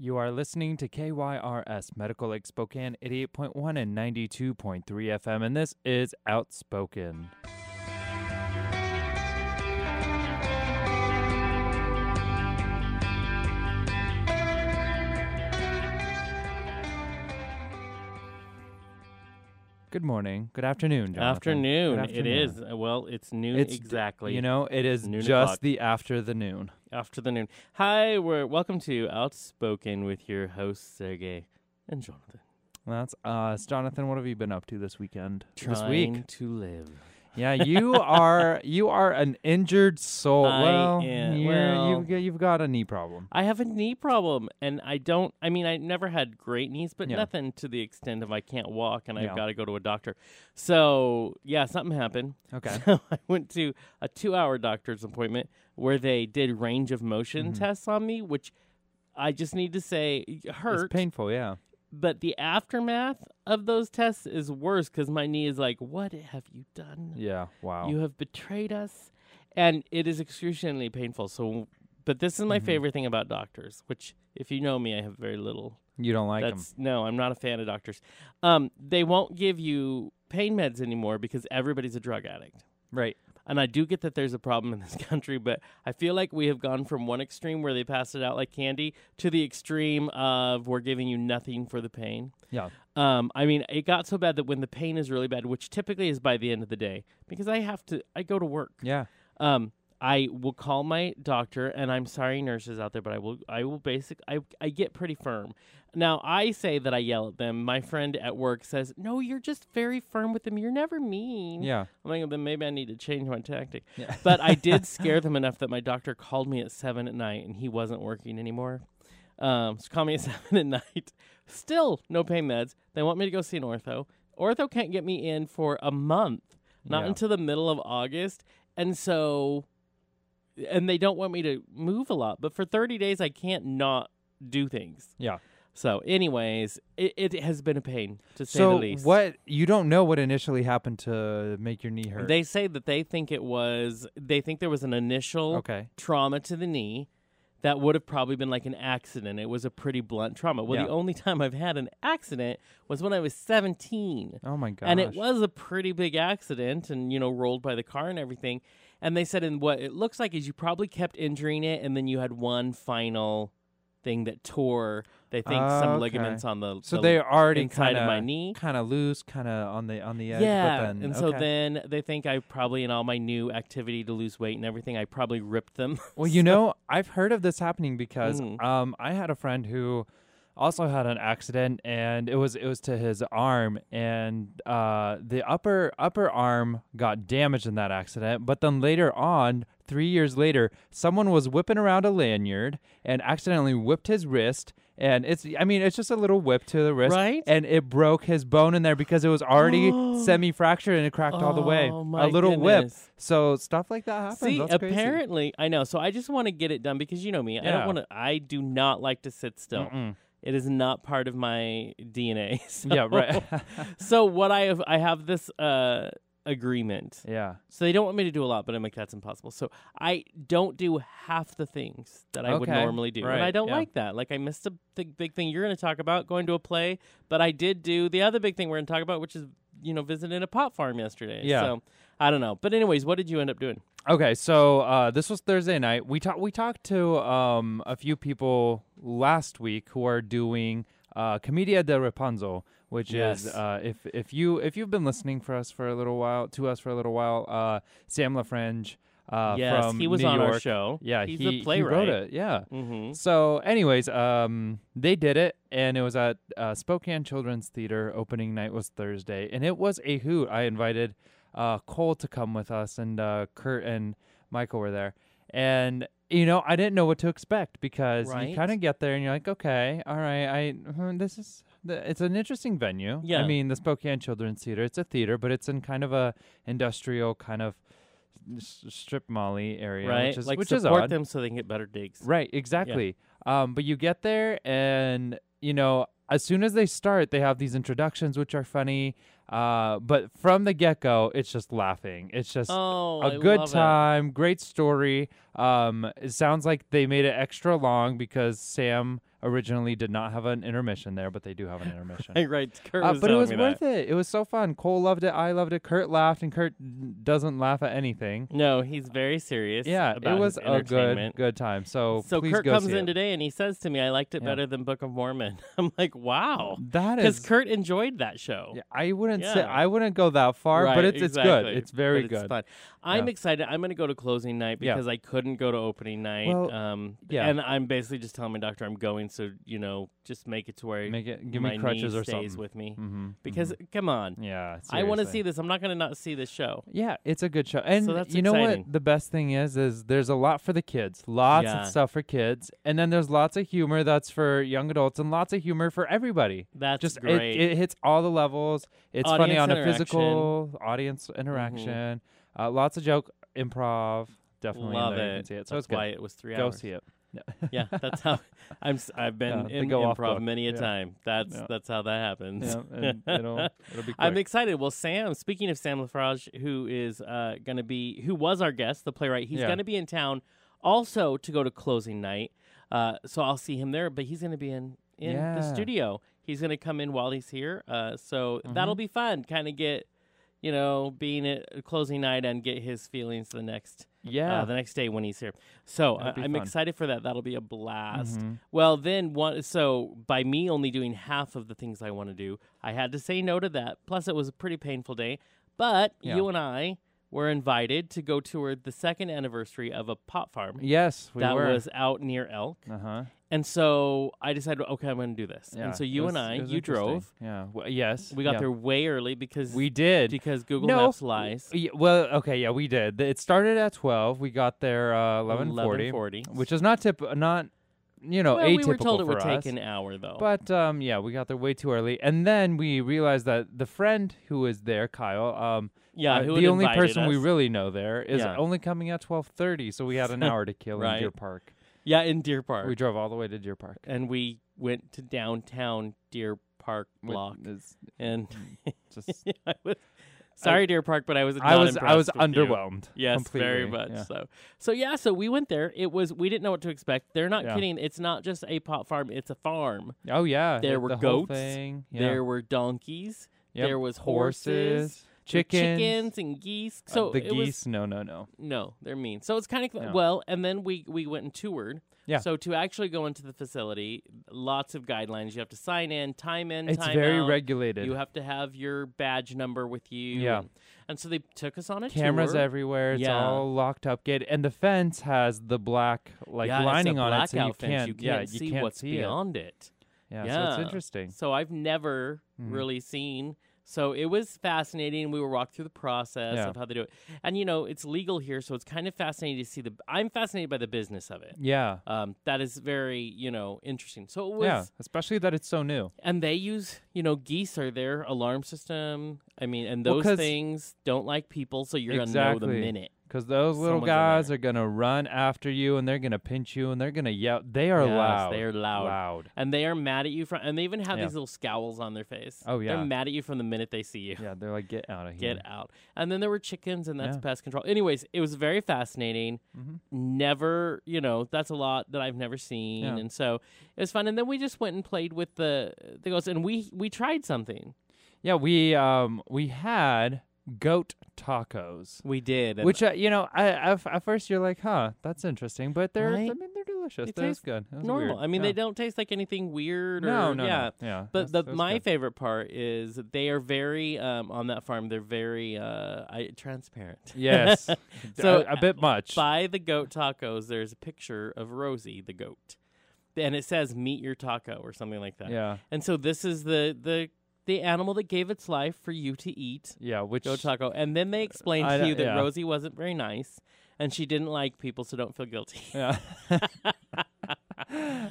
You are listening to KYRS Medical Lake Spokane 88.1 and 92.3 FM, and this is Outspoken. Good morning. Good afternoon, Jonathan. Afternoon. Good It is. Uh, Well, it's noon It's exactly. You know, it is Noon just o'clock. the after the noon. after the noon. Hi, we're welcome to Outspoken with your hosts Sergey and Jonathan. That's us. Jonathan, what have you been up to this weekend? Trying This week? to live. Yeah, you are you are an injured soul. I well, am- well- you've, got, you've got a knee problem. I have a knee problem, and I don't. I mean, I never had great knees, but Yeah. nothing to the extent of I can't walk and Yeah. I've got to go to a doctor. So yeah, something happened. Okay. So I went to a two-hour doctor's appointment where they did range of motion Mhm. tests on me, which I just need to say hurt. It's painful, yeah. But the aftermath of those tests is worse because my knee is like, "What have you done? Yeah, wow. You have betrayed us," and it is excruciatingly painful. So, but this is my Mhm. favorite thing about doctors, which, if you know me, I have very little. you don't like them. That's no, I'm not a fan of doctors. Um, they won't give you pain meds anymore because everybody's a drug addict. Right. And I do get that there's a problem in this country, but I feel like we have gone from one extreme where they pass it out like candy to the extreme of we're giving you nothing for the pain. Yeah. Um, I mean, it got so bad that when the pain is really bad, which typically is by the end of the day, because I have to, I go to work. Yeah. Um, I will call my doctor, and I'm sorry, nurses out there, but I will, I will basic, I, I get pretty firm. Now I say that I yell at them. My friend at work says, "No, you're just very firm with them. You're never mean." Yeah. I'm like, then maybe I need to change my tactic. Yeah. But I did scare them enough that my doctor called me at seven at night, and he wasn't working anymore. Um, so call me at seven at night. Still no pain meds. They want me to go see an ortho. Ortho can't get me in for a month, not Yeah. until the middle of August, and so, and they don't want me to move a lot. But for 30 days, I can't not do things. Yeah. So, anyways, it, it has been a pain to say So the least. what you don't know what initially happened to make your knee hurt. They say that they think it was they think there was an initial okay. trauma to the knee that would have probably been like an accident. It was a pretty blunt trauma. Well, Yeah. the only time I've had an accident was when I was 17. Oh my god! And it was a pretty big accident and you know rolled by the car and everything. And they said and what it looks like is you probably kept injuring it and then you had one final thing that tore they think Ah, some okay. ligaments on the So the they're already inside kind of my knee. kind of loose, kind of on the on the edge. Yeah, but then, and so okay. then they think I probably in all my new activity to lose weight and everything, I probably ripped them. Well, you know, I've heard of this happening because Mhm. um, I had a friend who also had an accident, and it was it was to his arm, and uh, the upper upper arm got damaged in that accident. But then later on, three years later, someone was whipping around a lanyard and accidentally whipped his wrist. And it's, I mean, it's just a little whip to the wrist, Right? And it broke his bone in there because it was already semi-fractured and it cracked all the way. Oh, a little whip. So stuff like that happens. See, That's crazy. apparently, I know. So I just want to get it done because you know me. I don't want to. I do not like to sit still. Mm-mm. It is not part of my DNA. So, Yeah, right. so what I have, I have this uh, agreement. yeah. So they don't want me to do a lot, but I'm like, that's impossible. So I don't do half the things that I would Okay, normally do. And I don't yeah. like that. Like I missed a big, big thing you're going to talk about, going to a play, but I did do the other big thing we're going to talk about, which is, you know, visiting a pot farm yesterday. Yeah. So I don't know. But anyways, what did you end up doing? Okay, so uh, this was Thursday night. We talked. We talked to um, a few people last week who are doing uh, Commedia de Rapunzel, which Yes. is uh, if if you if you've been listening for us for a little while to us for a little while, uh, Sam LaFrenge uh, yes, from he was New on York. our show. Yeah, he's he, a playwright. He wrote it. Yeah. Mm-hmm. So, anyways, um, they did it, and it was at uh, Spokane Children's Theater. Opening night was Thursday, and it was a hoot. I invited uh, Cole to come with us, and uh, Kurt and Michael were there. And you know, I didn't know what to expect because Right. you kind of get there and you're like, okay, all right, I hmm, this is the, it's an interesting venue. Yeah. I mean, the Spokane Children's Theater. It's a theater, but it's in kind of a industrial kind of strip molly area, Right? which is like which is support odd. them so they can get better digs. Right, exactly. Um, but you get there, and you know, as soon as they start, they have these introductions, which are funny. Uh, but from the get go, it's just laughing. It's just Oh, a I good love it. time, great story. Um, it sounds like they made it extra long because Sam originally did not have an intermission there, but they do have an intermission. Right, right. Kurt Uh, was but it was worth that. it. It was so fun. Cole loved it. I loved it. Kurt laughed, and Kurt doesn't laugh at anything. No, he's very serious. Yeah, about it was a good good time. So So Kurt comes in it. today and he says to me, "I liked it Yeah. better than Book of Mormon." I'm like, "Wow," that is because. Kurt enjoyed that show. yeah, I wouldn't say I wouldn't go that far, right, but it's it's good. It's very But good. Fun. I'm Yeah. excited. I'm going to go to closing night Yeah. because I couldn't go to opening night. Well, um, yeah. and I'm basically just telling my doctor I'm going, so you know, just make it to where Make it give me crutches or stays something. with me. mm-hmm, Because come on, yeah, I want to see this. I'm not going to not see this show. Yeah, it's a good show. And So that's you know exciting. what the best thing is is there's a lot for the kids. Lots Yeah. of stuff for kids. And then there's lots of humor that's for young adults and lots of humor for everybody. That's Just it, great. it hits all the levels. It's funny on a. Mm-hmm. physical audience interaction. Uh, lots of joke improv. Definitely in Love there. You can it. see it. So That's it's good. why it was three Go hours. see it. yeah, that's how I'm. I've been Yeah, in improv many a Yeah. time. That's Yeah. that's how that happens. Yeah, and it'll it'll be. I'm excited. Well, Sam. Speaking of Sam Lafrage, who is uh, going to be, who was our guest, the playwright, he's going to be in town also to go to closing night. Uh, so I'll see him there. But he's going to be in in the studio. He's going to come in while he's here. Uh, so Mm-hmm. that'll be fun. Kind of get, you know, being at closing night and get his feelings the next yeah. uh, the next day when he's here. So I, am excited for that. That'll be a blast. Mhm. Well, then one. So by me only doing half of the things I want to do, I had to say no to that. Plus, it was a pretty painful day. But Yeah. you and I were invited to go tour the second anniversary of a pot farm Yes, we that were. was out near Elk. uh huh. And so I decided, okay, I'm going to do this. Yeah. and so you was- and I, you drove. Yeah. W- yes. We got yeah. there way early because We did. because Google No. Maps lies. Y- well, okay, yeah, we did. It started at twelve. We got there uh, eleven forty, 11:40. which is not tip, not you know well, atypical we were told it would us. take an hour though. But um, yeah, we got there way too early, and then we realized that the friend who was there, Kyle, um, yeah, uh, who the only invited person we us. really know there is Yeah. only coming at twelve thirty, so we had an hour to kill Right. in Deer Park. yeah in Deer Park. We drove all the way to Deer Park. and we went to downtown Deer Park block, it's and just, I was, sorry, Deer Park, but I was. I not was I was with you. underwhelmed. Yes, very completely. much Yeah. so. So yeah, so we went there. It was we didn't know what to expect. They're not Yeah. kidding. It's not just a pot farm. It's a farm. Oh yeah, There the- were the whole goats, thing. Yeah. There were donkeys. Yep. There was horses, chickens, chickens, and geese. Uh, So the it was geese. no, no, no. no, they're mean. So it's kind of Yeah. well, and then we we went and toured. Yeah. So to actually go into the facility, lots of guidelines. You have to sign in, time in, It's time very out. regulated. You have to have your badge number with you. Yeah. And, and so they took us on a tour. Cameras tour. everywhere. It's Yeah. all locked up. Gate, and the fence has the black like yeah, lining on it, so you can't. You can't yeah, see can't what's see beyond it. it. Yeah, Yeah. so it's interesting. So I've never Mhm. really seen. So it was fascinating. We were walked through the process Yeah. of how they do it, and you know it's legal here, so it's kind of fascinating to see the. I'm fascinated by the business of it. Yeah, Um, that is very you know interesting. So it was, yeah, especially that it's so new. and they use you know geese are their alarm system. I mean, and Well, things don't like people, so you're gonna know the minute. Because those little Someone's in guys there. are gonna run after you, and they're gonna pinch you, and they're gonna yell. They are Yes, loud. They are loud. Loud. And they are mad at you from, and they even have Yeah. these little scowls on their face. Oh, yeah. they're mad at you from the minute they see you. Yeah, they're like, get out of here. Get out. And then there were chickens, and that's Yeah. pest control. Anyways, it was very fascinating. Mhm. Never, you know, that's a lot that I've never seen, Yeah. and so it was fun. And then we just went and played with the the ghosts, and we we tried something. Yeah, we um we had goat tacos. We did, Which uh, you know, I at, at first you're like, huh, that's interesting, but they're Right? I mean they're delicious. They That taste good. Normal. weird. I mean, yeah. they don't taste like anything weird. Or, No, no, yeah. no. yeah. But the my good. favorite part is they are very um, on that farm. They're very uh, I, transparent. yes, So, so a, bit much. By the goat tacos, there's a picture of Rosie the goat, and it says "Meet your taco" or something like that. yeah, And so this is the the the animal that gave its life for you to eat. yeah. Which Goat taco, and then they explained I to you that yeah. Rosie wasn't very nice, and she didn't like people, so don't feel guilty. yeah.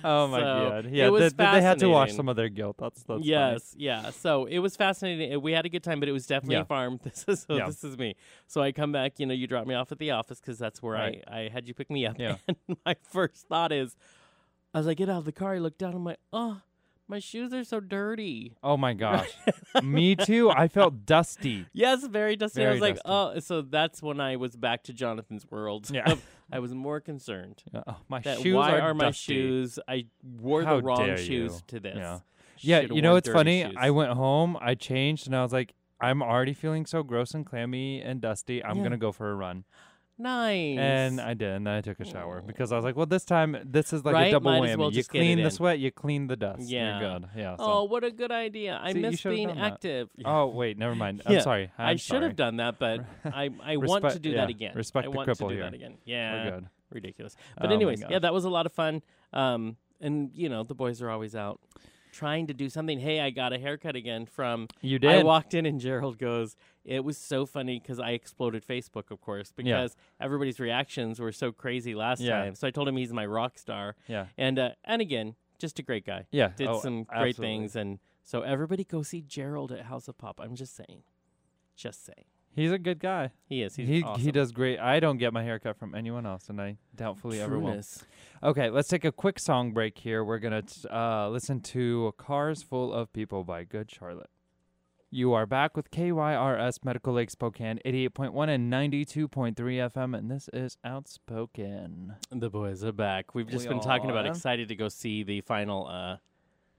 oh my So, god. it Yeah, was they, had to wash some of their guilt. That's that's funny. yes, yeah. So it was fascinating. Uh, We had a good time, but it was definitely Yeah. a farm. This is so Yeah. this is me. So I come back. You know, you drop me off at the office because that's where Right. I I had you pick me up. Yeah. And my first thought is, as I get out of the car, I look down. I'm like, oh, My shoes are so dirty. Oh my gosh. Me too. I felt dusty. Yes, very dusty. I was like, dusty. oh, so that's when I was back to Jonathan's world. Yeah. I was more concerned. Yeah, Oh, my shoes why are, are, my shoes? I wore How the wrong shoes to this. Yeah. Yeah, you know it's funny? shoes. I went home, I changed, and I was like, I'm already feeling so gross and clammy and dusty. I'm Yeah. gonna go for a run, nice. and I did. And then I took a shower because I was like, well, this time this is like Right? a double Might whammy. as well you just get it clean the in. sweat, you clean the dust. Yeah. You're good. Yeah. So. oh, what a good idea! I See, you miss should've being done that. active. Oh wait, never mind. I'm sorry. I'm I should sorry. have done that, but I, I want to do yeah, that again. respect I the want to cripple do here. that again. Yeah, We're good. ridiculous. Oh But my anyways, yeah, gosh. that was a lot of fun. Um, and you know the boys are always out trying to do something. Hey, I got a haircut again from. You did. I walked in and Gerald goes, "It was so funny because I exploded Facebook, of course, Yeah. because everybody's reactions were so crazy last Yeah. time. So I told him he's my rock star, yeah. and uh, and again, just a great guy. Yeah. Did oh, some great things, and so everybody go see Gerald at House of Pop. I'm just saying, just saying, He's a good guy. he is. He's he awesome. he does great. I don't get my haircut from anyone else, and I doubtfully ever will. Okay, let's take a quick song break here. We're going to uh, listen to Cars Full of People by Good Charlotte. You are back with KYRS Medical Lake Spokane 88.1 and 92.3 FM, and this is Outspoken. The boys are back. We've just We been talking about are. excited to go see the final uh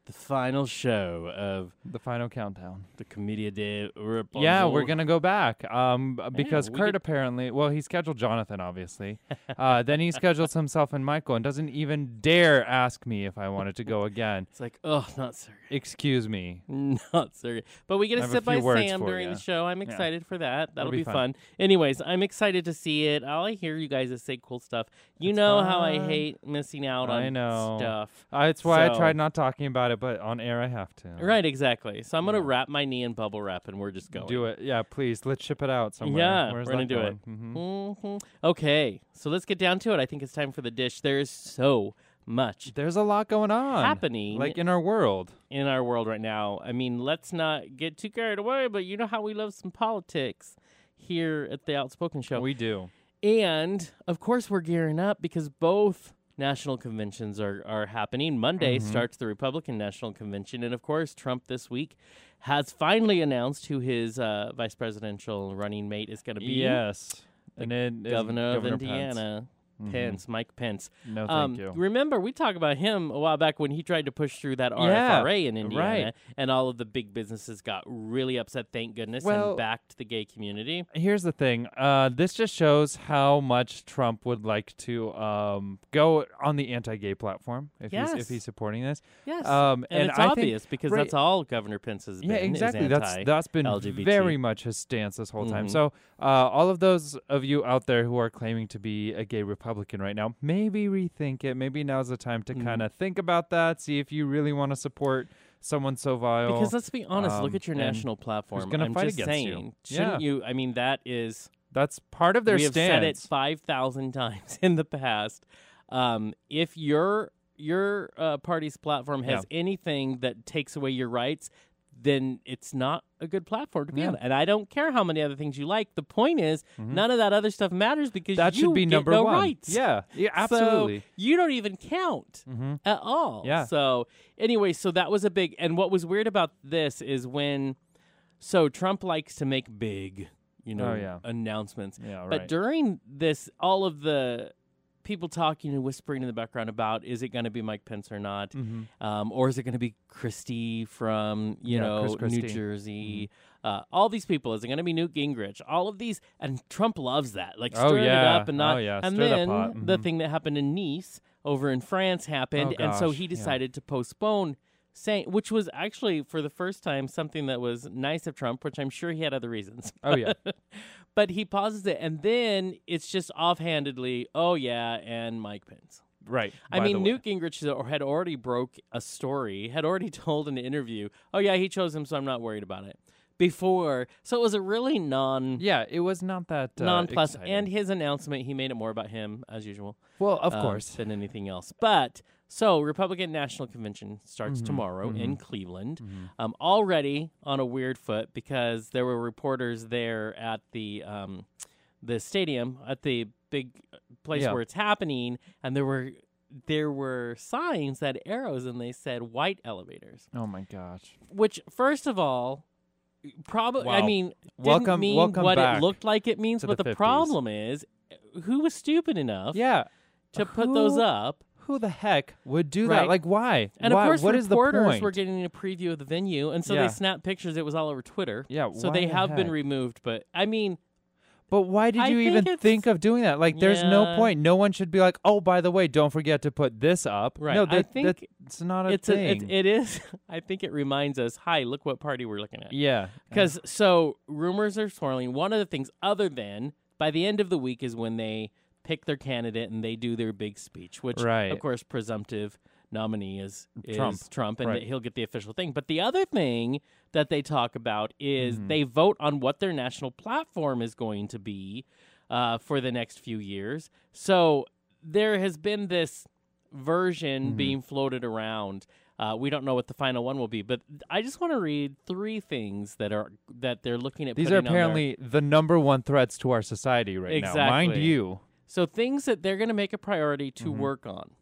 the final show of The final countdown. the Commedia de Rapunzel. Yeah, we're gonna go back. Um, because Kurt could- apparently, well, he scheduled Jonathan, obviously. uh, then he schedules himself and Michael, and doesn't even dare ask me if I wanted to go again. It's like, oh, not Sergey. Excuse me. Not Sergey. But we get to a sit by Sam during ya. the show. I'm Yeah. excited for that. That'll be be, fun. fun. Anyways, I'm excited to see it. All I hear you guys is say cool stuff. You It's know how I hate missing out I on know. stuff. Uh, it's why I tried not talking about it, but on air I have to. Right, exactly. So I'm gonna wrap my knee in bubble wrap, and we're just going. Do it. Yeah, please. Let's ship it out somewhere. Yeah, Where's we're gonna that do it. going? Mhm. hmm Okay, so let's get down to it. I think it's time for the dish. There's so much There's a lot going on. happening Like in our world. in our world right now. I mean, let's not get too carried away, but you know how we love some politics here at the Outspoken Show. We do. and of course, we're gearing up because both national conventions are, are happening. Monday Mhm. starts the Republican National Convention, and of course, Trump this week has finally announced who his uh, vice presidential running mate is going to be. Yes. And then Governor, Governor of Indiana, Mhm. Pence, Mike Pence. No, thank Um, you. Remember, we talked about him a while back when he tried to push through that Yeah, RFRA in Indiana, right. and all of the big businesses got really upset. Thank goodness, Well- and backed the gay community. Here's the thing. Uh, this just shows how much Trump would like to um, go on the anti-gay platform if he's if he's supporting this. Yes, Um, and, and it's I think- obvious because right. that's all Governor Pence has been. Yeah, exactly. That's that's been LGBT. very much his stance this whole time. Mhm. So, uh, all of those of you out there who are claiming to be a gay Republican right now, maybe rethink it. Maybe now's the time to Mhm. kind of think about that. See if you really want to support someone so vile. Because let's be honest, look um, at your national platform. gonna I'm fight just against you? shouldn't Yeah. you? I mean, that is that's part of their we have said it five thousand times in the past. Um, if your your uh, party's platform has anything that takes away your rights, then it's not a good platform to be Yeah. on. And I don't care how many other things you like. The point is, Mhm. none of that other stuff matters because that you should be number no one. rights. Yeah, yeah, So absolutely. you don't even count hmm at all. Yeah. So anyway, so that was a big. And what was weird about this is when, so Trump likes to make big, you know, Oh, yeah. announcements. Yeah, right. But during this, all of the people talking and whispering in the background about is it going to be Mike Pence or not, hmm um, or is it going to be Christie from you Yeah, know New Christie. Mm-hmm. Jersey? Uh, all these people is it going to be Newt Gingrich? All of these, and Trump loves that, like Oh, yeah. it up and not. Oh, yeah. And Stir the then pot. the thing that happened in Nice over in France happened, Oh, and so he yeah. decided to postpone. Saying, which was actually for the first time something that was nice of Trump, which I'm sure he had other reasons. Oh yeah. but he pauses it, and then it's just offhandedly, oh yeah, and Mike Pence. Right. I mean. Newt Gingrich had- had already broke a story, had already told an interview, oh yeah, he chose him, so I'm not worried about it. Before, so it was a really non Yeah, it was not that uh, non plus, and his announcement, he made it more about him as usual, well, of um, course. than anything else. But so Republican National Convention starts Mhm, tomorrow in mhm. Cleveland. Mhm. Um, already on a weird foot because there were reporters there at the um, the stadium at the big place Yeah. where it's happening, and there were there were signs that arrows and they said white elevators. Oh my gosh. Which, first of all, probably I mean, didn't Welcome- mean welcome what it looked like it means. But the the, problem is, who was stupid enough Yeah. to put those up? Who the heck would do Right. that? Like why? And why? of course, what is the reporters point? were getting a preview of the venue, and so Yeah. they snapped pictures. It was all over Twitter. yeah. So they the have been removed. But I mean, But why did you think even it's- think of doing that? Like, there's no point. No one should be like, oh, by the way, don't forget to put this up. Right. No, I think it's not a it's a, thing. it, it is. I think it reminds us. Hi, look what party we're looking at. yeah. Because so rumors are swirling. One of the things, other than by the end of the week, is when they pick their candidate and they do their big speech, which Right. of course presumptive nominee is, is Trump. Trump, and Right. he'll get the official thing. But the other thing that they talk about is Mhm. they vote on what their national platform is going to be uh, for the next few years. So there has been this version Mhm. being floated around. Uh, we don't know what the final one will be, but I just want to read three things that are that they're looking at. These are on their- apparently the number one threats to our society right now. Mind you. So things that they're going to make a priority to Mhm. work on.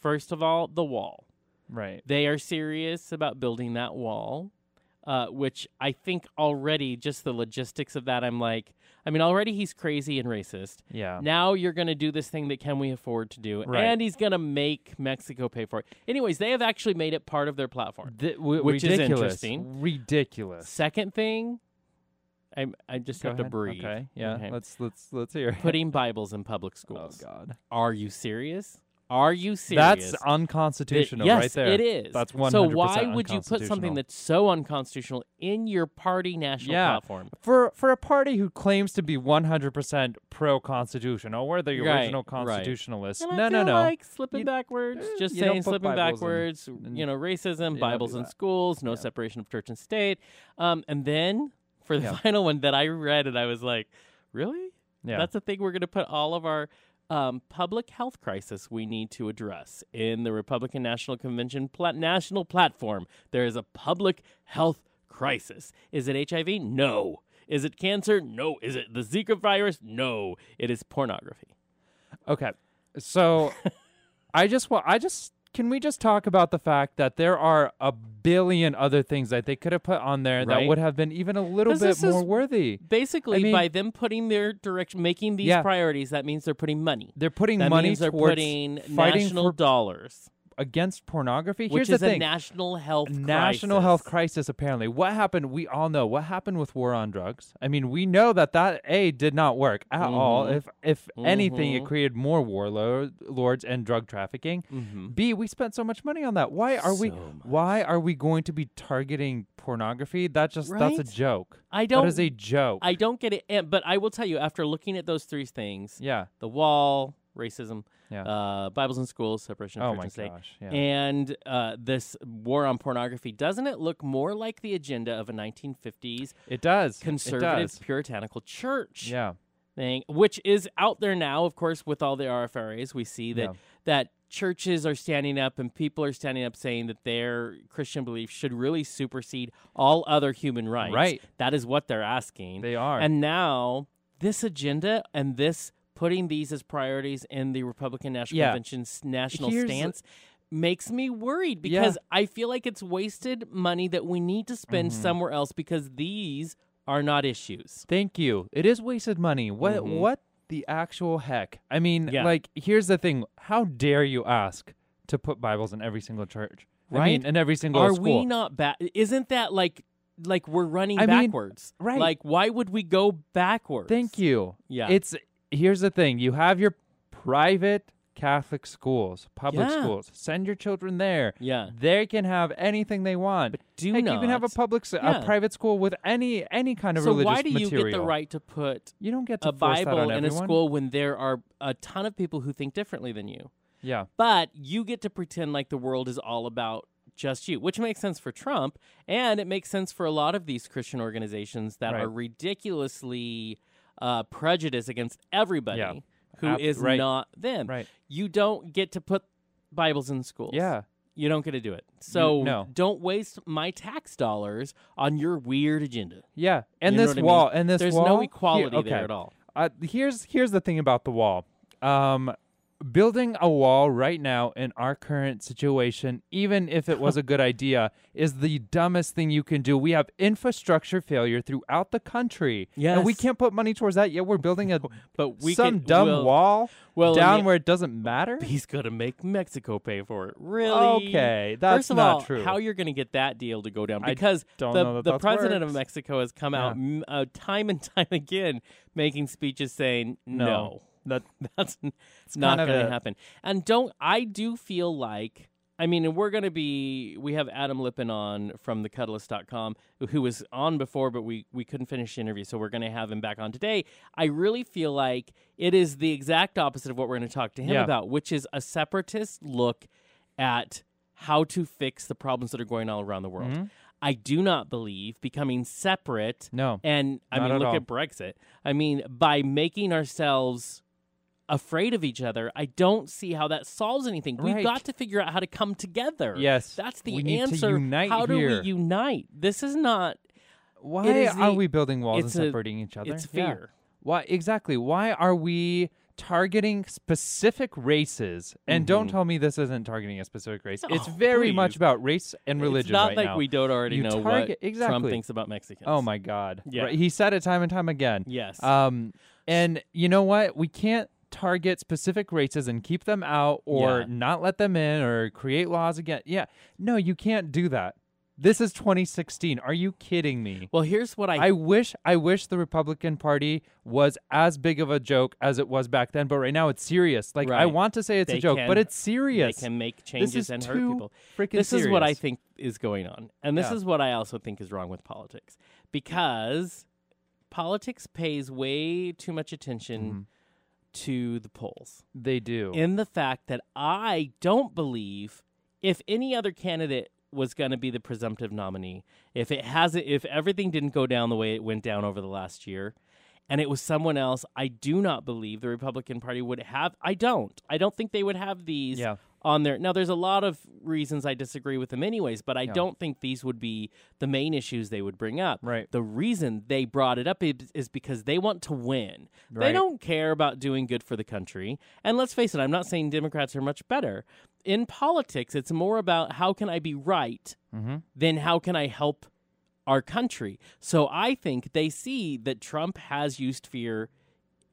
First of all, the wall. Right. They are serious about building that wall, uh, which I think already just the logistics of that. I'm like, I mean, already he's crazy and racist. Yeah. Now you're going to do this thing that can we afford to do, Right. and he's going to make Mexico pay for it. Anyways, they have actually made it part of their platform. Th- w- Which is interesting. Ridiculous. Second thing, I I just Go have to breathe. Okay. Yeah. Okay. Let's let's let's hear. it. Putting Bibles in public schools. oh. God. Are you serious? Are you serious? That's Th- unconstitutional yes, right there. it is. That's So 100% why would you put something that's so unconstitutional in your party national Yeah. platform? for for a party who claims to be 100% pro constitutional, we're the Right, original right. constitutionalists. And no, no, no. like slipping You- backwards, eh, just saying slipping Bibles backwards. and you know, racism, Bibles in schools, no Yeah. separation of church and state. Um, and then for the Yeah. final one that I read, and I was like, really? yeah. That's the thing we're going to put all of our um, public health crisis we need to address in the Republican National Convention national platform. There is a public health crisis. Is it HIV? No. Is it cancer? No. Is it the Zika virus? No. It is pornography. Okay. So I just want I just can we just talk about the fact that there are a billion other things that they could have put on there that would have been even a little bit more worthy. Basically, I mean- by them putting their direction, making these Yeah. priorities, that means they're putting money. They're putting That money means they're putting national for, dollars, against pornography. which Here's is the a thing. national health national crisis. health crisis apparently what happened we all know what happened with war on drugs i mean we know that that a did not work at all Mhm. if if anything it created more warlords and drug trafficking Mm-hmm. b we spent so much money on that why are we much. why are we going to be targeting pornography that just that's a joke I don't. is a joke I don't get it. But I will tell you, after looking at those three things, yeah the wall, racism, yeah uh, Bibles in schools, separation of oh church and state, gosh yeah and uh, this war on pornography, doesn't it look more like the agenda of a 1950s it does conservative it does. puritanical church yeah thing, which is out there now, of course, with all the RFRAs. We see that Yeah. that churches are standing up and people are standing up saying that their Christian beliefs should really supersede all other human rights. Right. That is what they're asking. they are And now this agenda and this putting these as priorities in the Republican National Yeah. Convention's national Here's- stance makes me worried Yeah. because I feel like it's wasted money that we need to spend Mhm. somewhere else because these are not issues. Thank you. It is wasted money. What Mhm. what the actual heck? I mean, Yeah. like here's the thing. How dare you ask to put Bibles in every single church? I Right? mean, in every single Are school. we not bad? Isn't that like like we're running I mean, backwards? right. Like why would we go backwards? Thank you. Yeah. It's here's the thing. You have your private Catholic schools, public Yeah. schools. Send your children there. yeah. They can have anything they want. But do Heck, can have a public, s- Yeah. a private school with any any kind of religious? so religious why do you material. get the right to put You don't get to a force that Bible on in a everyone. school when there are a ton of people who think differently than you? Yeah, But you get to pretend like the world is all about just you, which makes sense for Trump, and it makes sense for a lot of these Christian organizations that Right. are ridiculously uh, prejudiced against everybody Yeah. who Ab- is right. not them. right. You don't get to put Bibles in schools. Yeah. You don't get to do it. So no. don't waste my tax dollars on your weird agenda. Yeah, and You this what I mean? wall, and this There's wall. no here- equality okay. there at all. Uh, here's here's the thing about the wall. Um, building a wall right now in our current situation, even if it was a good idea, is the dumbest thing you can do. We have infrastructure failure throughout the country. And we can't put money towards that yet. We're building a But we some can, dumb we'll- wall well, down where it doesn't matter. He's gonna make Mexico pay for it. Really? Okay, that's First of not all, true. how you're going to get that deal to go down? Because the that the president of. Mexico has come out uh, time and time again making speeches saying no, No. That that's it's not going to happen. And don't I do feel like I mean, and we're going to be we have Adam Lippin on from the thecuddlist.com who was on before but we we couldn't finish the interview, so we're going to have him back on today. I really feel like it is the exact opposite of what we're going to talk to him Yeah. about, which is a separatist look at how to fix the problems that are going on around the world. Mhm. I do not believe becoming separate no. and I mean, at look all. at Brexit. I mean, by making ourselves afraid of each other, I don't see how that solves anything. We've got to figure out how to come together. Yes, That's the we need to answer. unite how do we unite? This is not Why is are we building walls and it's a- separating each other? it's Yeah. fear. Why exactly? Why are we targeting specific races? And don't Mhm. tell me this isn't targeting a specific race. it's Oh, very much about race and religion It's not right like now. we don't already You know target- what Trump thinks about Mexicans. oh my god. Yeah. Right, He said it time and time again. Yes. Um and you know what? We can't target specific races and keep them out or Yeah. not let them in or create laws again. Yeah. No, you can't do that. This is 2016. Are you kidding me? well, here's what I, I wish I wish the Republican Party was as big of a joke as it was back then, but right now it's serious. Like I want to say it's They a joke, can- but it's serious. they can make changes and hurt people. this serious. is what I think is going on. And this Yeah. is what I also think is wrong with politics. Because politics pays way too much attention Mhm. To the polls. They do. In the fact that I don't believe if any other candidate was going to be the presumptive nominee, if it hasn't if everything didn't go down the way it went down over the last year, and it was someone else, I do not believe the Republican Party would have I don't. I don't think they would have these yeah. On there. Now, there's a lot of reasons I disagree with them, anyways, but I Yeah. don't think these would be the main issues they would bring up. Right. The reason they brought it up is, is because they want to win. Right. They don't care about doing good for the country. And let's face it, I'm not saying Democrats are much better. In politics, it's more about how can I be right Mhm. than how can I help our country. So I think they see that Trump has used fear,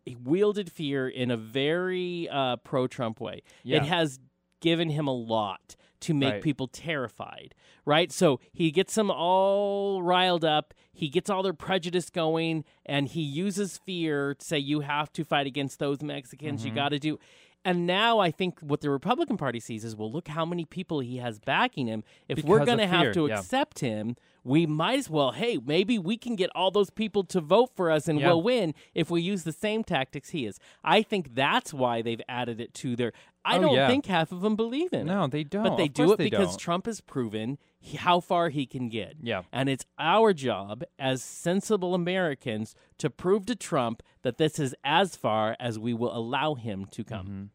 he wielded fear in a very uh, pro Trump way. Yeah. It has given him a lot to make Right. people terrified, right? So he gets them all riled up. He gets all their prejudice going, and he uses fear to say, you have to fight against those Mexicans. Mm-hmm. You got to do. And now I think what the Republican Party sees is, well, look how many people he has backing him. If we're going to have to yeah. accept him, we might as well, hey, maybe we can get all those people to vote for us and Yeah. we'll win if we use the same tactics he is. I think that's why they've added it to their. I Oh, don't yeah. think half of them believe in it. No, they don't. But they Of do it they because don't. Trump has proven he, how far he can get. Yeah. And it's our job as sensible Americans to prove to Trump that this is as far as we will allow him to come.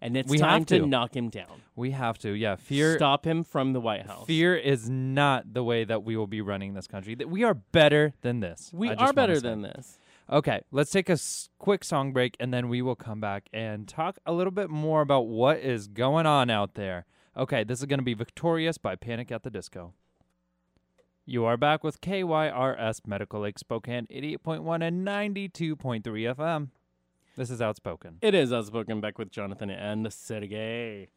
And it's Mm-hmm. We time to. to. knock him down. We have to. Yeah. Fear Stop him from the White House. fear is not the way that we will be running this country. That We are better than this. We I are better than this. Okay, let's take a quick song break and then we will come back and talk a little bit more about what is going on out there. Okay, this is going to be Victorious by Panic at the Disco. You are back with KYRS Medical Lake Spokane 88.1 and 92.3 FM. This is Outspoken. It is Outspoken back with Jonathan and Gay.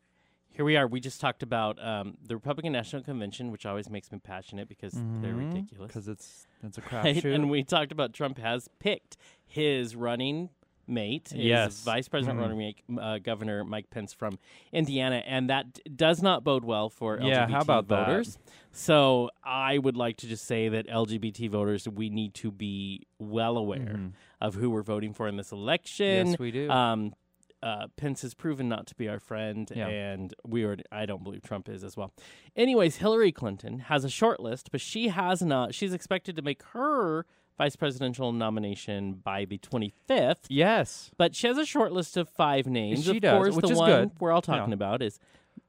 Here we are. We just talked about um, the Republican National Convention, which always makes me passionate because they're ridiculous. Because it's, it's a Right? crapshoot. And we talked about Trump has picked his running mate, his Yes. vice president Mhm. running mate, uh, Governor Mike Pence from Indiana, and that d- does not bode well for Yeah, LGBT how about that? voters. So I would like to just say that LGBT voters, we need to be well aware Mhm. of who we're voting for in this election. Yes, we do. Um, uh, Pence has proven not to be our friend, Yeah. and we are. I don't believe Trump is as well. Anyways, Hillary Clinton has a short list, but she has not. She's expected to make her vice presidential nomination by the 25th. yes. But she has a short list of five names. She of does, course, which the is one good. we're all talking Yeah. about is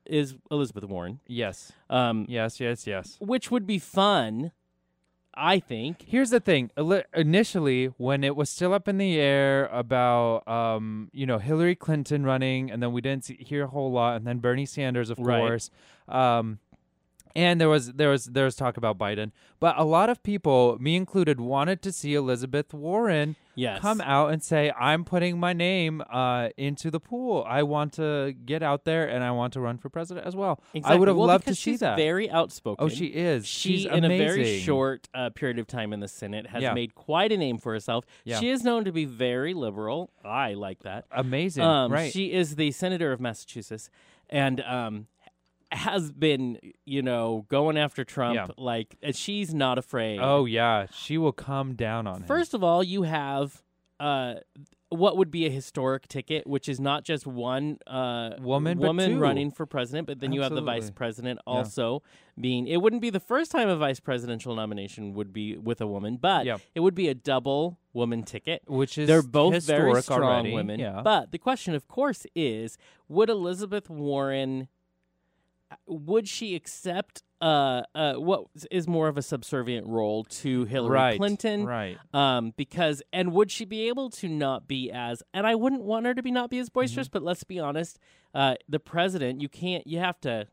is Elizabeth Warren, Yes. um, Yes, yes, yes. which would be fun. I think. Here's the thing. Initially, when it was still up in the air about, um, you know, Hillary Clinton running, and then we didn't see, hear a whole lot, and then Bernie Sanders, of Right. course, um, and there was there was there was talk about Biden, but a lot of people, me included, wanted to see Elizabeth Warren Yes. come out and say, "I'm putting my name uh, into the pool. I want to get out there, and I want to run for president as well." Exactly. I would have Well, loved to see she's that. Very outspoken. oh, she is. She, She's in a very short uh, period of time in the Senate, has Yeah. made quite a name for herself. Yeah. She is known to be very liberal. I like that. amazing, Um, right? She is the senator of Massachusetts, and um, has been, you know, going after Trump. Yeah. Like, she's not afraid. Oh yeah, she will come down on him. First of all, you have uh, what would be a historic ticket, which is not just one uh, Woman, woman running for president, but then you have the vice president also being. It wouldn't be the first time a vice presidential nomination would be with a woman, but Yeah. it would be a double woman ticket. which is They're both very strong already. women. Yeah. But the question, of course, is would Elizabeth Warren would she accept uh, uh, what is more of a subservient role to Hillary right, Clinton? Right. Um, because and would she be able to not be as and I wouldn't want her to be not be as boisterous, Mm-hmm. but let's be honest, uh, the president you can't you have to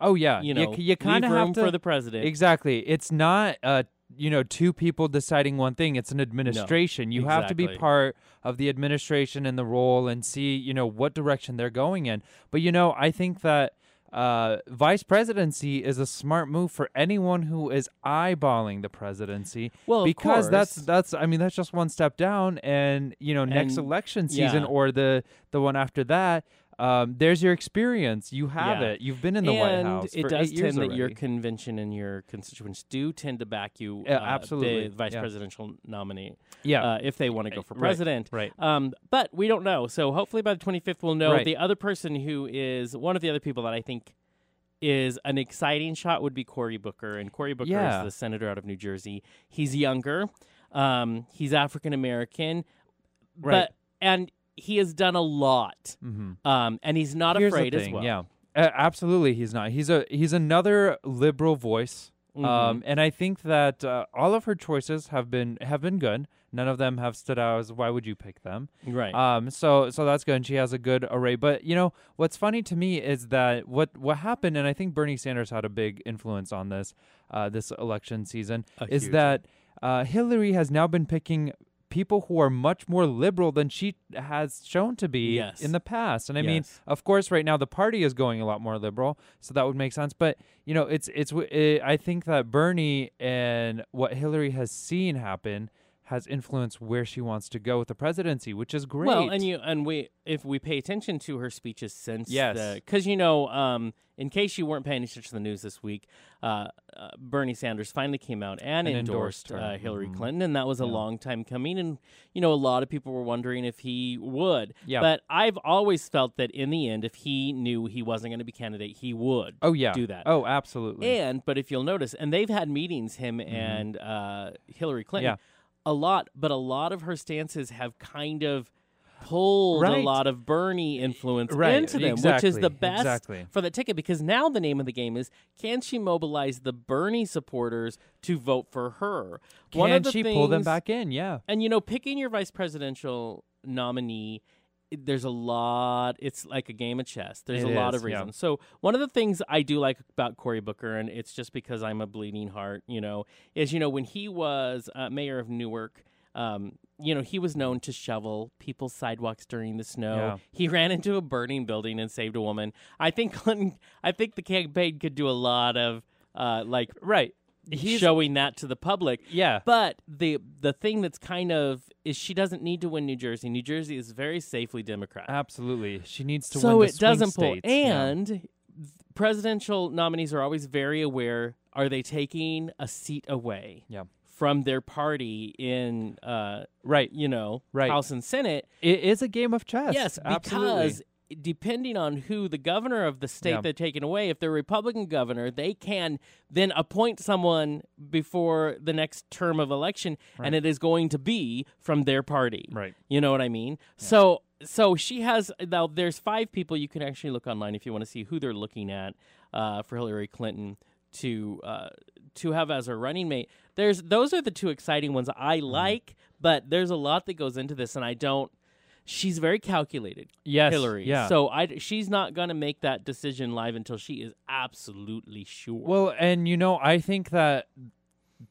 Oh yeah. you know you, you kind of have to for the president. exactly. It's not uh you know two people deciding one thing. It's an administration. you have to be part of the administration and the role and see you know what direction they're going in. But you know I think that. Uh, vice presidency is a smart move for anyone who is eyeballing the presidency Well, because that's that's I mean that's just one step down, and you know next election season yeah. or the the one after that, um, there's your experience. You have Yeah. it. You've been in the White and House. it does tend that your convention and your constituents do tend to back you, uh, absolutely. the vice Yeah. presidential nominee, yeah uh, if they want to go for Right, president. right. Um, but we don't know. So hopefully by the 25th we'll know. Right. The other person who is one of the other people that I think is an exciting shot would be Cory Booker, and Cory Booker Yeah. is the senator out of New Jersey. He's younger. Um, he's African American, Right. but and he has done a lot. Mhm. Um, and he's not Here's afraid the as well. Yeah, Uh, absolutely. He's not. He's a he's another liberal voice. Mhm. Um, and I think that uh, all of her choices have been have been good. None of them have stood out as why would you pick them? right. Um, so so that's good. And she has a good array. But you know what's funny to me is that what what happened, and I think Bernie Sanders had a big influence on this uh, this election season, A is huge that uh, Hillary has now been picking people who are much more liberal than she has shown to be Yes. in the past. And I mean, of course, right now the party is going a lot more liberal, so that would make sense. But you know, it's it's it, I think that Bernie and what Hillary has seen happen has influenced where she wants to go with the presidency, which is great. Well, and you and we if we pay attention to her speeches since Yes. because you know um, in case you weren't paying attention to the news this week, uh, uh, Bernie Sanders finally came out and, And endorsed, endorsed uh, Hillary Mhm. Clinton, and that was a Yeah. long time coming. And you know a lot of people were wondering if he would. Yeah. But I've always felt that in the end, if he knew he wasn't going to be candidate, he would. oh yeah, do that. Oh, absolutely. And but if you'll notice, and they've had meetings, him and uh, Hillary Clinton, Mm-hmm. Yeah. A lot. But a lot of her stances have kind of pulled a lot of Bernie influence Right, into them, which is the best exactly. for the ticket. Because now the name of the game is: can she mobilize the Bernie supporters to vote for her? One Can of the she pull them back in? Yeah. and you know, picking your vice presidential nominee, it- there's a lot. It's like a game of chess. There's It a lot is, of yeah. reasons. So one of the things I do like about Cory Booker, and it's just because I'm a bleeding heart, you know, is you know when he was uh, mayor of Newark. Um, you know, he was known to shovel people's sidewalks during the snow. Yeah. He ran into a burning building and saved a woman. I think Clinton, I think the campaign could do a lot of uh, like Right. He's showing that to the public. yeah. But the the thing that's kind of is she doesn't need to win New Jersey. New Jersey is very safely Democrat. Absolutely. She needs to so win the it doesn't swing pull. states. Yeah. And presidential nominees are always very aware are they taking a seat away Yeah. from their party in uh Right. you know Right. House and Senate. It is a game of chess. Yes, absolutely. because depending on who the governor of the state Yeah. they're taking away, if they're Republican governor, they can then appoint someone before the next term of election, and it is going to be from their party. Right. You know what I mean? So so she has now there's five people you can actually look online if you want to see who they're looking at uh, for Hillary Clinton to uh, to have as a running mate. There's those are the two exciting ones I Mm-hmm. like, but there's a lot that goes into this, and I don't. She's very calculated, Yes. Hillary. Yeah. So I she's not gonna make that decision live until she is absolutely sure. Well, and you know, I think that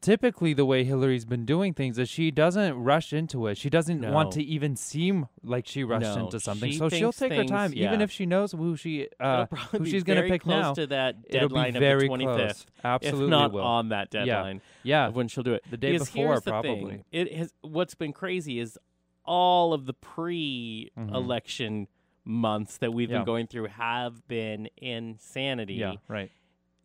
typically the way Hillary's been doing things is she doesn't rush into it. She doesn't want to even seem like she rushed No, into something. she so she'll take her things- time, even if she knows who she uh, who she's gonna pick close now. to that It'll be deadline very of the 25th. close. Absolutely if not will. on that deadline yeah. of when she'll do it. The day Because before, the probably. thing. It has what's been crazy is all of the pre-election months that we've Mm-hmm. Yeah. been going through have been insanity. Yeah. Right.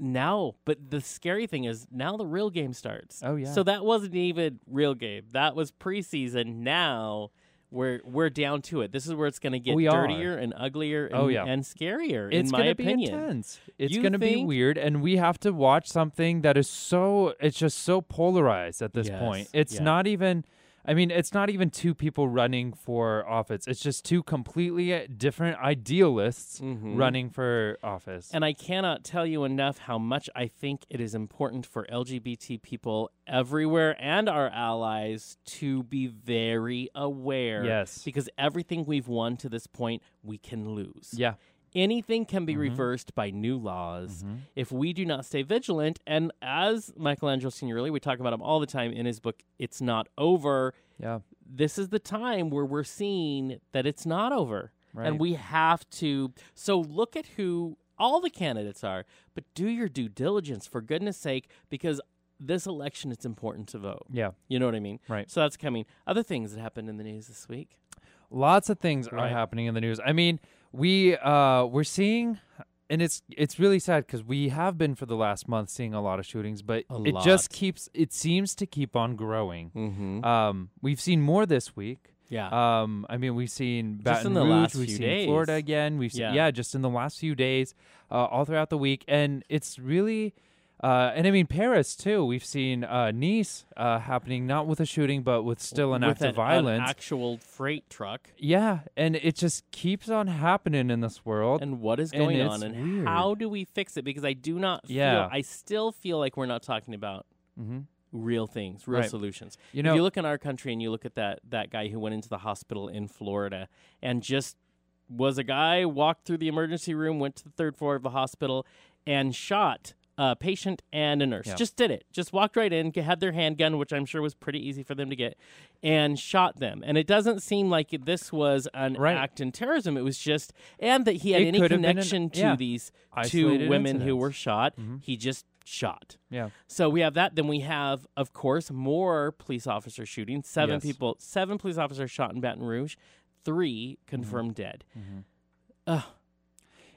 Now, but the scary thing is now the real game starts. Oh, yeah. So that wasn't even real game. That was preseason. Now we're we're down to it. This is where it's going to get We are. dirtier and uglier and, Oh, yeah. and scarier it's in my gonna opinion. be intense. It's gonna be weird, and we have to watch something that is so. It's just so polarized at this Yes, point. It's yeah. not even. I mean, it's not even two people running for office. It's just two completely different idealists Mhm. running for office. And I cannot tell you enough how much I think it is important for LGBT people everywhere and our allies to be very aware. Yes. Because everything we've won to this point, we can lose. yeah. Anything can Mm-hmm. be reversed by new laws if we do not stay vigilant. And as Michelangelo Signorile, we talk about him all the time in his book, It's Not Over. Yeah. This is the time where we're seeing that it's not over. Right. And we have to. So look at who all the candidates are, but do your due diligence for goodness sake, because this election it's important to vote. Yeah. You know what I mean? Right. So that's coming. Other things that happened in the news this week. Lots of things are happening in the news. I mean, we uh we're seeing and it's it's really sad because we have been for the last month seeing a lot of shootings, but A it just lot. keeps it seems to keep on growing. Mm-hmm. Um, we've seen more this week. yeah. Um, I mean, we've seen Just Baton in the Rouge, last we've few seen days. Florida again. We've seen, Yeah. yeah, just in the last few days, uh, all throughout the week, and it's really, uh, and I mean Paris too. We've seen uh, Nice uh, happening, not with a shooting, but with still an With act of violence. An actual freight truck. yeah, and it just keeps on happening in this world. And what is going it's on, and weird. how do we fix it? Because I do not feel. Yeah. I still feel like we're not talking about hmm real things, real Right. solutions. You if know, you look in our country and you look at that that guy who went into the hospital in Florida and just was a guy walked through the emergency room, went to the third floor of the hospital, and shot a patient and a nurse. Yeah. Just did it. Just walked right in, had their handgun, which I'm sure was pretty easy for them to get, and shot them. And it doesn't seem like this was an Right. act in terrorism. It was just, and that he had It any been an- connection to yeah. these two Isolated women who were shot. Mhm. He just shot. yeah, So we have that. Then we have, of course, more police officer shootings. Seven Yes. people, seven police officers shot in Baton Rouge. Three Mm-hmm. confirmed dead. Mhm. Ugh,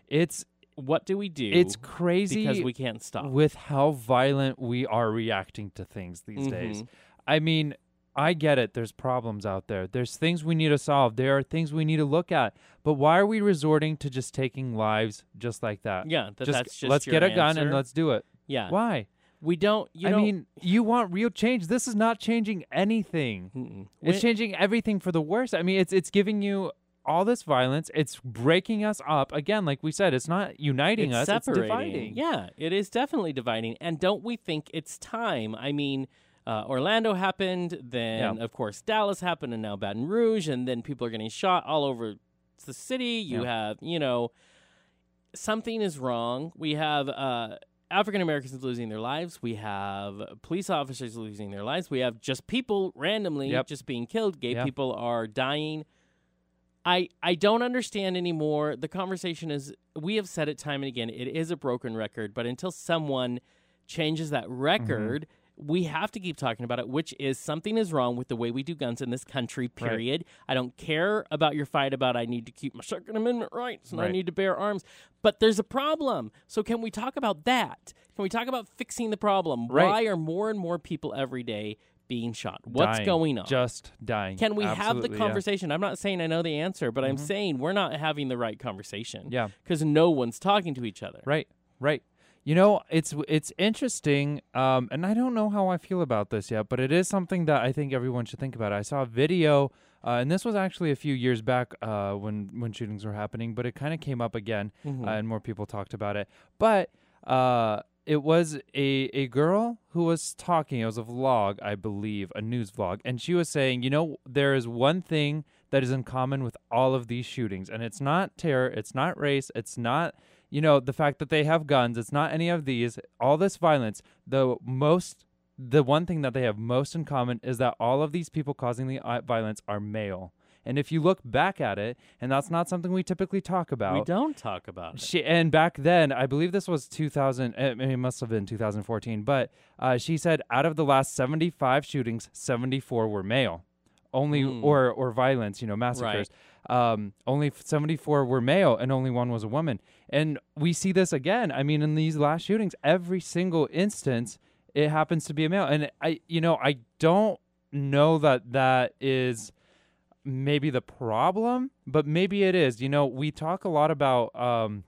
it's what do we do? it's crazy because we can't stop. with how violent we are reacting to things these days. Mhm. I mean, I get it. There's problems out there. There's things we need to solve. There are things we need to look at. But why are we resorting to just taking lives just like that? yeah, that just, that's just let's get a gun and let's do it. Yeah, Why? we don't. You I don't, mean, you want real change. This is not changing anything. mm-mm. It's When- changing everything for the worse. I mean, it's it's giving you all this violence. It's breaking us up. Again, like we said, it's not uniting it's us. separating. It's dividing. Yeah, it is definitely dividing. And don't we think it's time? I mean, uh, Orlando happened, then Yeah. of course Dallas happened, and now Baton Rouge, and then people are getting shot all over the city. You Yeah. have, you know, something is wrong. We have uh, African Americans losing their lives. We have police officers losing their lives. We have just people randomly Yep. just being killed. Gay Yeah. people are dying. I I don't understand anymore. The conversation is we have said it time and again. It is a broken record, but until someone changes that mm-hmm. record, we have to keep talking about it. Which is something is wrong with the way we do guns in this country. Right. Period. I don't care about your fight about I need to keep my Second Amendment rights and I need to bear arms, but there's a problem. So can we talk about that? Can we talk about fixing the problem? Right. Why are more and more people every day being shot? What's Dying. going on? Just dying. Can we have the Absolutely, yeah. conversation? I'm not saying I know the answer, but I'm saying we're not having the right conversation. Yeah. Because no one's talking to each other. Right, right. You know, it's it's interesting, um, and I don't know how I feel about this yet, but it is something that I think everyone should think about. I saw a video, uh, and this was actually a few years back uh, when when shootings were happening, but it kind of came up again, Mhm. uh, and more people talked about it. But uh, it was a a girl who was talking. It was a vlog, I believe, a news vlog, and she was saying, you know, there is one thing that is in common with all of these shootings, and it's not terror, it's not race, it's not you know the fact that they have guns, it's not any of these. All this violence, the most the one thing that they have most in common is that all of these people causing the uh, violence are male. And if you look back at it, and that's not something we typically talk about. We don't talk about it. She and back then, I believe this was 2000. It must have been 2014. But uh, she said out of the last 75 shootings, 74 were male, only Mm. or or violence, you know, massacres. Um, only 74 were male, and only one was a woman. And we see this again. I mean, in these last shootings, every single instance, it happens to be a male. And I, you know, I don't know that that is maybe the problem, but maybe it is. You know, we talk a lot about um,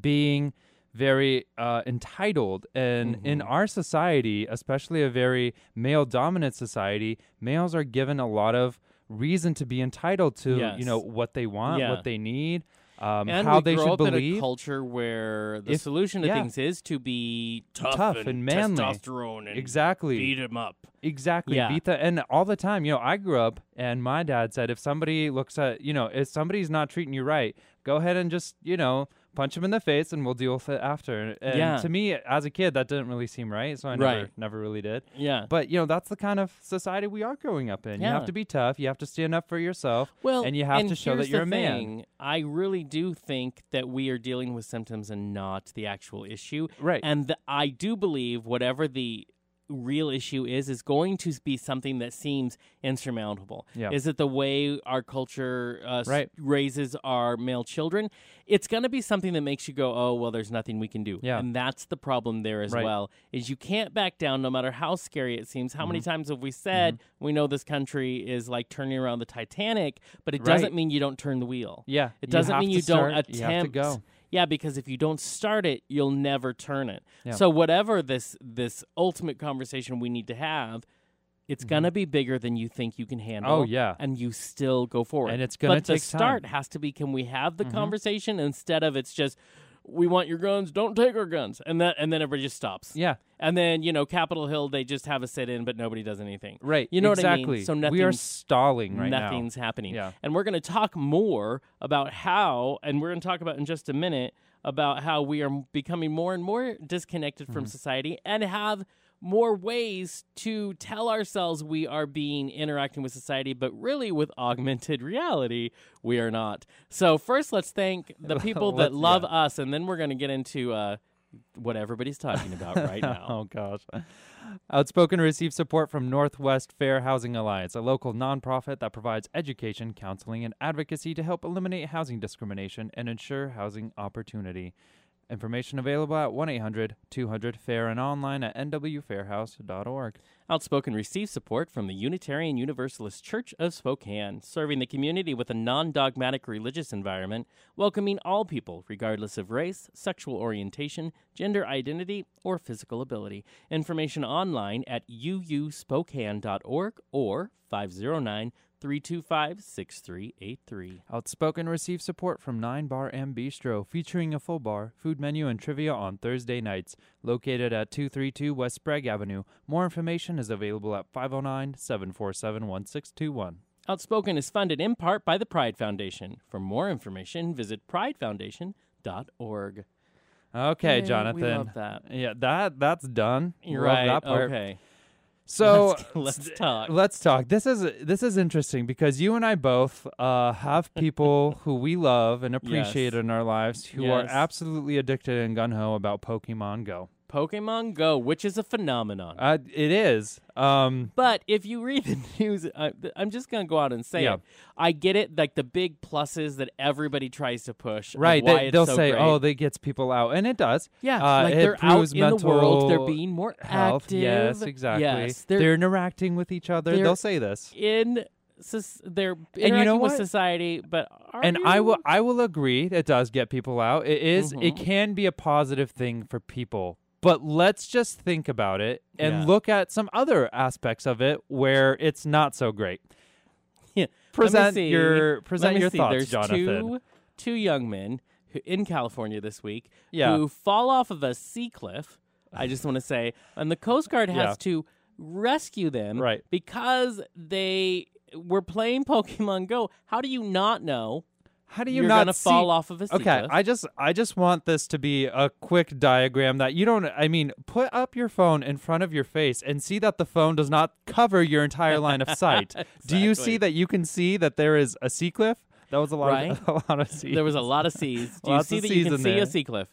being very uh, entitled, and in Mhm. our society, especially a very male-dominant society, males are given a lot of reason to be entitled to, you know, what they want, Yeah. what they need, um, and how we they should up in a believe. culture where the If- solution to yeah. things is to be tough, Tough and, and manly. testosterone and Exactly. beat him up. Exactly. Yeah. Beat the and all the time, you know, I grew up and my dad said if somebody looks at you know, if somebody's not treating you right, go ahead and just, you know, punch him in the face and we'll deal with it after. And Yeah. to me as a kid that didn't really seem right, so I never Right. never really did. Yeah. But you know, that's the kind of society we are growing up in. Yeah. You have to be tough, you have to stand up for yourself. Well, and you have to show that you're the a man. thing. I really do think that we are dealing with symptoms and not the actual issue. Right. And th- I do believe whatever the real issue is is going to be something that seems insurmountable. Yeah. Is it the way our culture uh, s- Right. raises our male children? It's going to be something that makes you go, "Oh, well, there's nothing we can do." Yeah. And that's the problem there as Right. well. Is you can't back down no matter how scary it seems. How many Mm-hmm. times have we said we know this country is like turning around the Titanic, but it Right. doesn't mean you don't turn the wheel. yeah. It doesn't have mean you don't attempt. You have to go. Yeah, because if you don't start it, you'll never turn it. Yeah. So whatever this this ultimate conversation we need to have, it's gonna be bigger than you think you can handle. Mm-hmm. Oh, yeah. and you still go forward. And it's gonna but take the time. start has to be: Can we have the Mhm. conversation instead of it's just we want your guns, don't take our guns, and that and then everybody just stops. Yeah. And then you know Capitol Hill, they just have a sit in, but nobody does anything. Right. You know what I exactly. mean? So we are stalling right now. Nothing's happening. Yeah. And we're going to talk more about how, and we're going to talk about in just a minute, about how we are becoming more and more disconnected Mm-hmm. from society and have more ways to tell ourselves we are being interacting with society, but really with augmented reality, we are not. So, first, let's thank the people that love yeah. us, and then we're going to get into uh, what everybody's talking about right now. oh gosh. Outspoken received support from Northwest Fair Housing Alliance, a local nonprofit that provides education, counseling, and advocacy to help eliminate housing discrimination and ensure housing opportunity. Information available at 1 800 200 FAIR and online at nwfairhouse.org. Outspoken receives support from the Unitarian Universalist Church of Spokane, serving the community with a non dogmatic religious environment, welcoming all people, regardless of race, sexual orientation, gender identity, or physical ability. Information online at uuspokane.org or 509 325 6383. Outspoken received support from Nine Bar and Bistro, featuring a full bar, food menu, and trivia on Thursday nights. Located at 232 West Sprague Avenue. More information is available at 509 747 1621. Outspoken is funded in part by the Pride Foundation. For more information, visit pridefoundation.org. Okay, Yay, Jonathan. We love that. Yeah, that that's done. You're Love right. that part. Okay. So let's, let's talk. Let's talk. This is this is interesting because you and I both uh, have people who we love and appreciate Yes. in our lives who are absolutely addicted and gun ho about Pokemon Go. Pokemon Go, which is a phenomenon. Uh, it is. Um, but if you read the news, I, I'm just gonna go out and say Yeah. it. I get it, like the big pluses that everybody tries to push. right? They, they'll so say, great. "Oh, they gets people out," and it does. yeah, uh, like it they're out in the world. They're being more Health. active. Yes, exactly. Yes, they're, they're, interacting with each other. They'll say this. in. soc- They're you know interacting with what? society, but are and I will I will agree it does get people out. It is- it Mhm. can be a positive thing for people. But let's just think about it and Yeah. look at some other aspects of it where it's not so great. Yeah. Present your present your see. thoughts, There's Jonathan. Two, two young men who, in California this week Yeah. who fall off of a sea cliff I just want to say, and the Coast Guard has Yeah. to rescue them, Right. Because they were playing Pokemon Go. How do you not know How do you you're not gonna see- fall off of a sea Okay, cliff? I just I just want this to be a quick diagram that you don't I mean, put up your phone in front of your face and see that the phone does not cover your entire line of sight. Do you see Exactly. that you can see that there is a sea cliff? That was a lot Right. of a lot of sea. There was a lot of seas. Do you Lots see of that you can in see there. a sea cliff?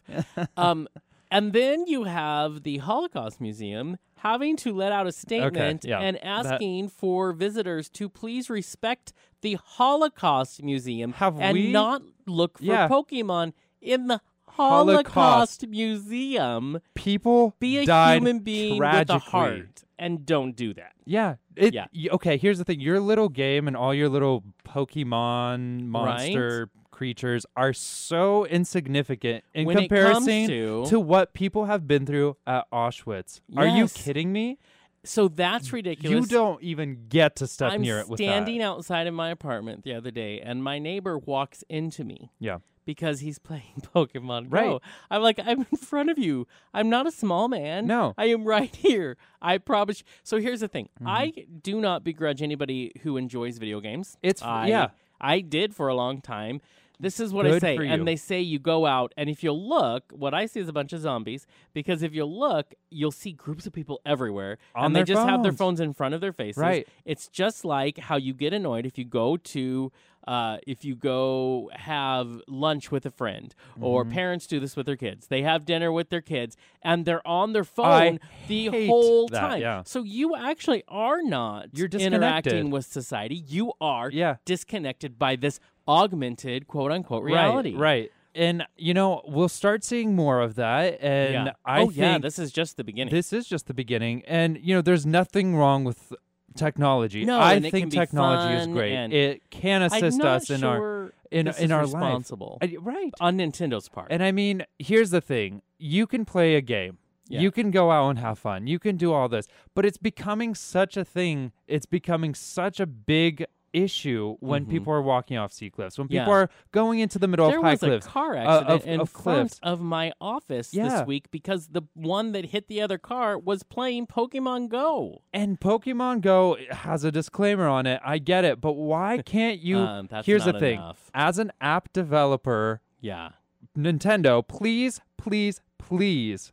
um, and then you have the Holocaust Museum having to let out a statement yeah, and that- asking for visitors to please respect the Holocaust Museum Have and we- not look for Yeah. Pokemon in the Holocaust. Holocaust Museum. people Be a died human being tragically. with a heart and don't do that. Yeah. It, Yeah. y- okay, here's the thing. Your little game and all your little Pokemon monster creatures are so insignificant in When it comes comparison to- what people have been through at Auschwitz. Are you Yes. kidding me? So that's ridiculous. You don't even get to step I'm near it with standing outside of my apartment the other day, and my neighbor walks into me Yeah. because he's playing Pokemon Go. Right. I'm like, I'm in front of you. I'm not a small man. No. I am right here. I promise. So here's the thing. Mm-hmm. I do not begrudge anybody who enjoys video games. It's- I, yeah. I did for a long time. This is what I Good say. for you. And they say you go out, and if you look, what I see is a bunch of zombies. Because if you look, you'll see groups of people everywhere. On and they just have their phones. phones in front of their faces. Right. It's just like how you get annoyed if you go to uh, if you go have lunch with a friend or Mm-hmm. parents do this with their kids. They have dinner with their kids and they're on their I phone the whole that, time. yeah. So you actually are not You're interacting with society. You are Yeah. disconnected by this augmented quote unquote reality. Right. right. And you know, we'll start seeing more of that and Yeah. I oh think yeah, this is just the beginning. This is just the beginning, and you know, there's nothing wrong with technology. No, I and it can think technology is great. It can assist us in our in in our life. responsible I- right. on Nintendo's part. And I mean, here's the thing: you can play a game. Yeah. You can go out and have fun. You can do all this, but it's becoming such a thing. It's becoming such a big issue when people are walking off sea cliffs. When people Mm-hmm. Yeah. are going into the middle there of high was cliffs. a car uh, accident of- in of front cliffs. of my office Yeah. this week because the one that hit the other car was playing Pokemon Go. And Pokemon Go has a disclaimer on it. I get it, but why can't you? Um, here's the thing: enough. as an app developer, Yeah. Nintendo, please, please, please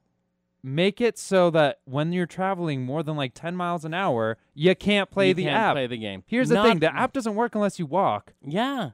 make it so that when you're traveling more than like 10 miles an hour, you can't play you the can't app. play the game. Here's the thing: the app doesn't work unless you walk. Yeah.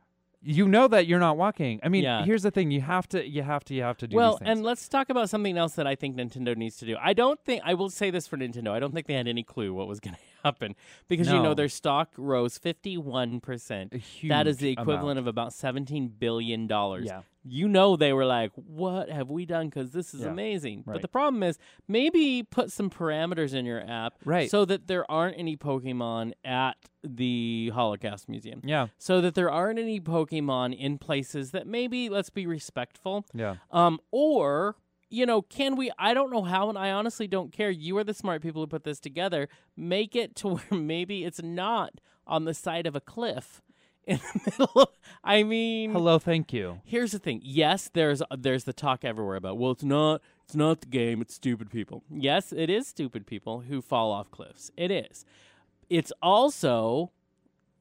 You know that you're not walking. I mean, Yeah. here's the thing: you have to, you have to, you have to do Well, and let's talk about something else that I think Nintendo needs to do. I don't think I will say this for Nintendo. I don't think they had any clue what was going to happen because you know their stock rose 51%. That is the amount. equivalent of about 17 billion dollars. Yeah. You know they were like, "What have we done cuz this is Yeah. amazing." But Right. the problem is maybe put some parameters in your app Right. so that there aren't any Pokemon at the Holocaust Museum. Yeah, So that there aren't any Pokemon in places that maybe let's be respectful. yeah. Um, or you know, can we? I don't know how, and I honestly don't care. You are the smart people who put this together. Make it to where maybe it's not on the side of a cliff in the middle. Of, I mean, Hello, thank you. here's the thing. Yes, there's there's the talk everywhere about. Well, it's not it's not the game. It's stupid people. Yes, it is stupid people who fall off cliffs. It is. It's also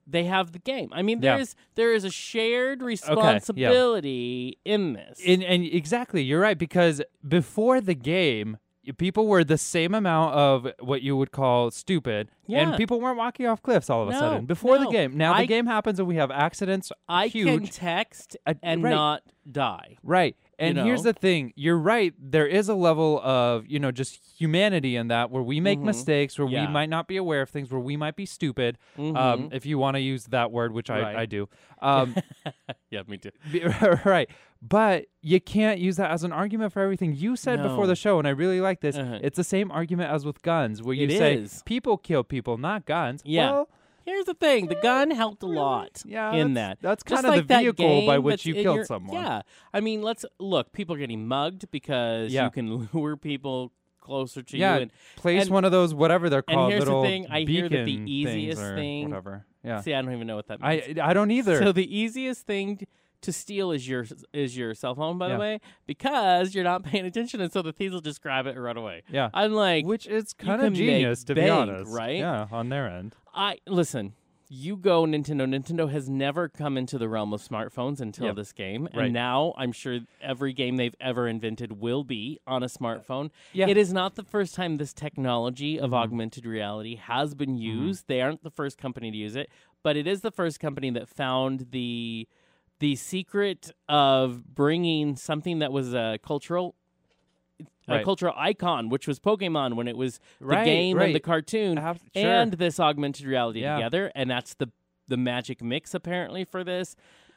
they have the game. I mean, Yeah. there is there is a shared yeah. responsibility in this. And, and exactly, you're right because before the game, people were the same amount of what you would call stupid, Yeah. and people weren't walking off cliffs all of a No, sudden before the game. Now I- the game happens and we have accidents. I huge, can text Uh, and right. not die. right? And here's know? the thing: you're right. There is a level of you know just humanity in that where we make Mhm. mistakes, where Yeah. we might not be aware of things, where we might be stupid. Um, Mhm. if you want to use that word, which I, Right. I do. Um, yeah, me too. Right. But you can't use that as an argument for everything. You said before the show, and I really like this. Uh-huh. It's the same argument as with guns, where you It say is. people kill people, not guns. Yeah. Well, Here's the thing: the gun helped a lot yeah, in that. That's Just kind of like the that vehicle by which that's you in killed your- someone. Yeah, I mean, let's look. People are getting mugged because Yeah. you can lure people closer to Yeah, you. And Place and- one of those whatever they're and called here's the little thing, I hear that the beacon things easiest or thing- whatever. Yeah. see, I don't even know what that means. I I don't either. So the easiest thing t- to steal is your is your cell phone, by Yeah. the way, because you're not paying attention, and so the thieves will just grab it and run away. Yeah. I'm like, Which is kind can of make genius, to be bank, honest. right? Yeah, on their end. I listen. You go Nintendo. Nintendo has never come into the realm of smartphones until Yep. this game, Right. and now I'm sure every game they've ever invented will be on a smartphone. Yeah. It is not the first time this technology of Mhm. augmented reality has Mm-hmm. been used. They aren't the first company to use it, but it is the first company that found the the secret of bringing something that was a cultural a Right. cultural icon, which was Pokemon when it was the Right, game right. and the cartoon, Ab- sure. and this augmented reality Yeah. together, and that's the the magic mix apparently for this.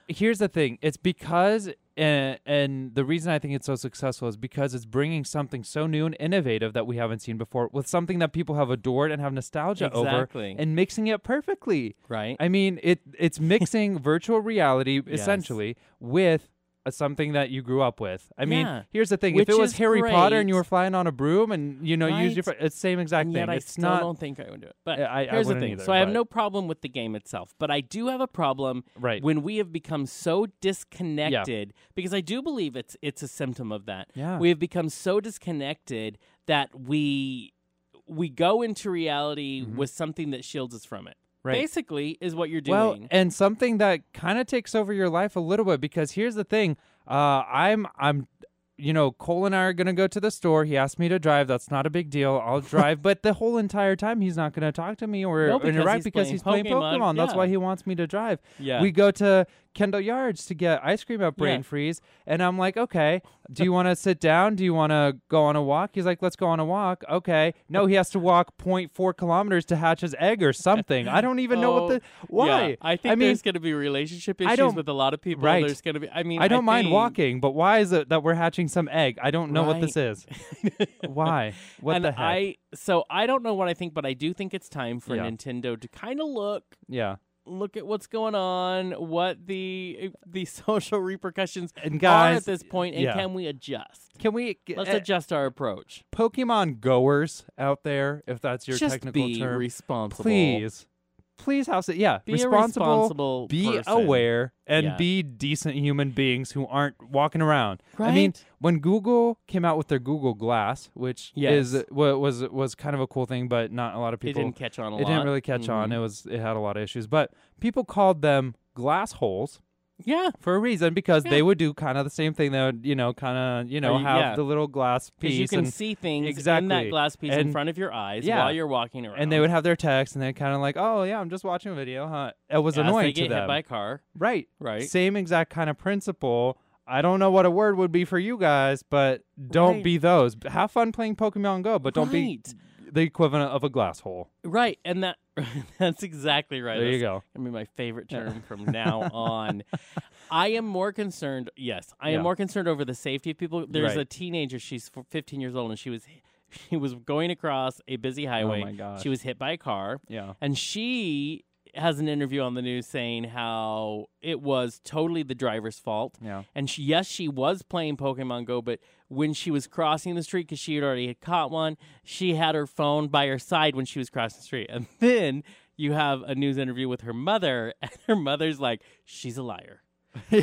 here's the thing it's because and, and the reason i think it's so successful is because it's bringing something so new and innovative that we haven't seen before with something that people have adored and have nostalgia over and mixing it perfectly Right. i mean it it's mixing virtual reality Yes. essentially with something that you grew up with i mean Yeah. here's the thing Which if it was harry potter and you were flying on a broom and you know use your fr- it's same exact and thing yet I it's still not don't think I would do it. But I- I here's the thing. either, so I have no problem with the game itself, but I do have a problem right when we have become so disconnected because I do believe it's it's a symptom of that. yeah We have become so disconnected that we we go into reality Mhm. with something that shields us from it. Right Basically, is what you're doing. Well, and something that kind of takes over your life a little bit because here's the thing. Uh, I'm I'm you know, Cole and I are gonna go to the store. He asked me to drive. That's not a big deal. I'll drive. but the whole entire time he's not gonna talk to me or No, because interact he's because playing he's playing Pokemon, Pokemon. That's why he wants me to drive. yeah. We go to Kendall Yards to get ice cream at Brain Yeah. Freeze, and I'm like, okay, do you want to sit down? Do you want to go on a walk? He's like, let's go on a walk. Okay. No, he has to walk 0.4 kilometers to hatch his egg or something. I don't even know what Oh, the why. Yeah, I think mean, there's going to be relationship I issues don't- with a lot of people. Right. There's going to be. I mean, I don't mind think- walking, but why is it that we're hatching some egg? I don't know what this is. why? What and the heck? I so I don't know what I think, but I do think it's time for Yeah. Nintendo to kind of look yeah. Look at what's going on, what the the social repercussions And are guys, at this point, and yeah. can we adjust? can we Let's uh, adjust our approach. Pokemon goers out there, if that's your Just technical be term, responsible. please, please house it. yeah, be responsible, responsible. be person. aware, and Yeah. be decent human beings who aren't walking around. Right? I mean, when Google came out with their Google Glass, which Yes. is wa- was was kind of a cool thing, but not a lot of people. It didn't catch on a it lot. didn't really catch on. Mhm. It was it had a lot of issues, but people called them glass holes Yeah, for a reason because Yeah. they would do kind of the same thing. They would, you know, kind of, you know, you- have yeah. the little glass because piece you can and, see things in Exactly. that glass piece in front of your eyes yeah. while you're walking around. and they would have their text and they're kind of like, oh yeah, I'm just watching a video, huh? It was As annoying they get to them, hit by a car, right? right? Same exact kind of principle. I don't know what a word would be for you guys, but don't Right. be those. Have fun playing Pokemon Go, but don't be the equivalent of a glass hole. Right, and that that's exactly right. There you go. gonna be my favorite term from now on. I am more concerned. Yes, I Yeah. am more concerned over the safety of people. There's Right. a teenager. She's f- 15 years old, and she was she was going across a busy oh highway. Oh my gosh. She was hit by a car, yeah. and she has an interview on the news saying how it was totally the driver's fault. Yeah. And she, yes, she was playing Pokemon Go, but when she was crossing the street, because she had already had caught one, she had her phone by her side when she was crossing the street. And then you have a news interview with her mother, and her mother's like, "She's a liar."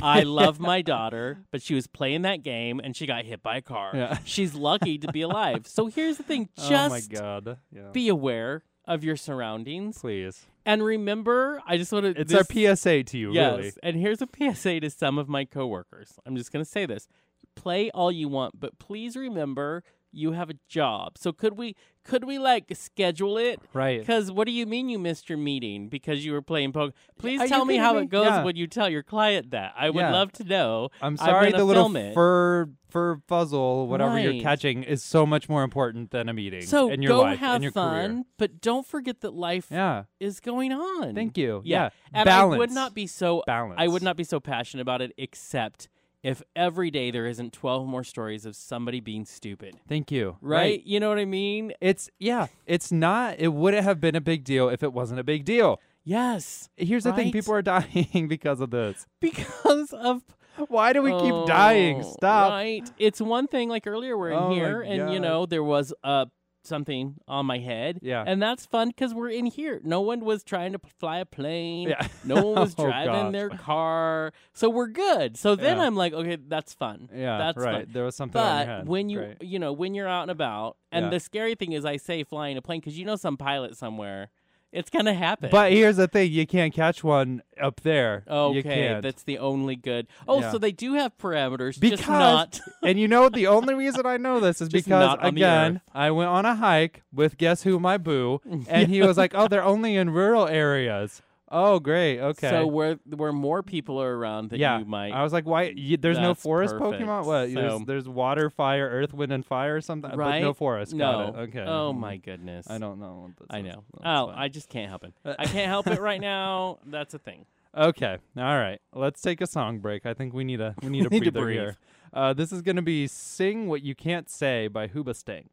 I love my daughter, but she was playing that game and she got hit by a car. Yeah. She's lucky to be alive. So here's the thing: oh my just god. Yeah. be aware of your surroundings, Please. and remember. I just want to. It's our PSA to you, Yes, really. and here's a PSA to some of my coworkers. I'm just going to say this: play all you want, but please remember you have a job. So could we could we like schedule it? Right. Because what do you mean you missed your meeting because you were playing poker? Please Are tell me how me? it goes Yeah. when you tell your client that. I would Yeah. love to know. I'm I'm sorry, the little it. fur fur fuzzle, whatever you're catching, is so much more important than a meeting So in your go life have in your fun, career. but don't forget that life Yeah. is going on. Thank you. Yeah. Yeah. And Balance. I would not be so balance. I would not be so passionate about it except if every day there isn't 12 more stories of somebody being stupid. Thank you. Right? You know what I mean? It's yeah. It's not. It wouldn't have been a big deal if it wasn't a big deal. Yes. Here's the thing: people are dying because of this. Because of Why do we keep Oh, dying? Stop. Right. It's one thing like earlier we're in Oh here and you know there was a something on my head. Yeah. And that's fun because we're in here. No one was trying to p- fly a plane. Yeah. No one was Oh, driving gosh. their car. So we're good. So then Yeah. I'm like, okay, that's fun. Yeah, That's right. fun. There was something on your But head. when you Great. you know when you're out and about, and Yeah. the scary thing is, I say flying a plane because you know some pilot somewhere, it's gonna happen. But here's the thing: you can't catch one up there. You okay, can't. that's the only good. Oh, Yeah. so they do have parameters, because just not. and you know the only reason I know this is Just because not on the again. I went on a hike with guess who my boo and he was like oh they're only in rural areas oh great okay So where where more people are around that yeah you might. I was like why you, there's no That's forest perfect. Pokemon what So- there's, there's water fire earth wind and fire or something but no Right? forest no. got it okay Oh Mm. my goodness. I don't know what I know. That's Oh, fine. I just can't help it. I can't help it right now. That's a thing. Okay. All right. Let's take a song break. I think we need a we need a Need to breather breathe. here. Uh, this is going to be "Sing What You Can't Say" by Hoobastank.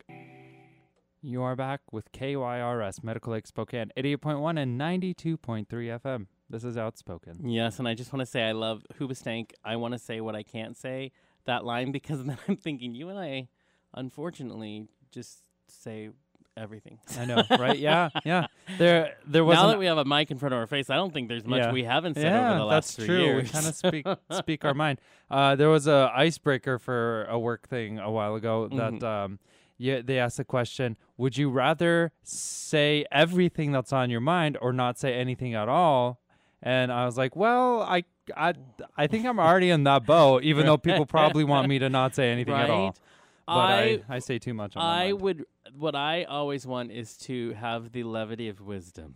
You are back with KYRS Medical Lake Spokane, 88.1 and 92.3 FM. This is Outspoken. Yes, and I just want to say I love Hoobastank. I want to say what I can't say that line because then I'm thinking you and I, unfortunately, just say everything. I know, right? Yeah, yeah. There, there was now that we have a mic in front of our face, I don't think there's much Yeah. we haven't said yeah, over the last that's three true. years. We kind of speak speak our mind. Uh, there was a icebreaker for a work thing a while ago that Mhm. um, yeah, they asked the question: Would you rather say everything that's on your mind or not say anything at all? And I was like, well, I, I, I think I'm already in that boat, even though people probably want me to not say anything right? at all. But I, I, I, say too much I would. What I always want is to have the levity of wisdom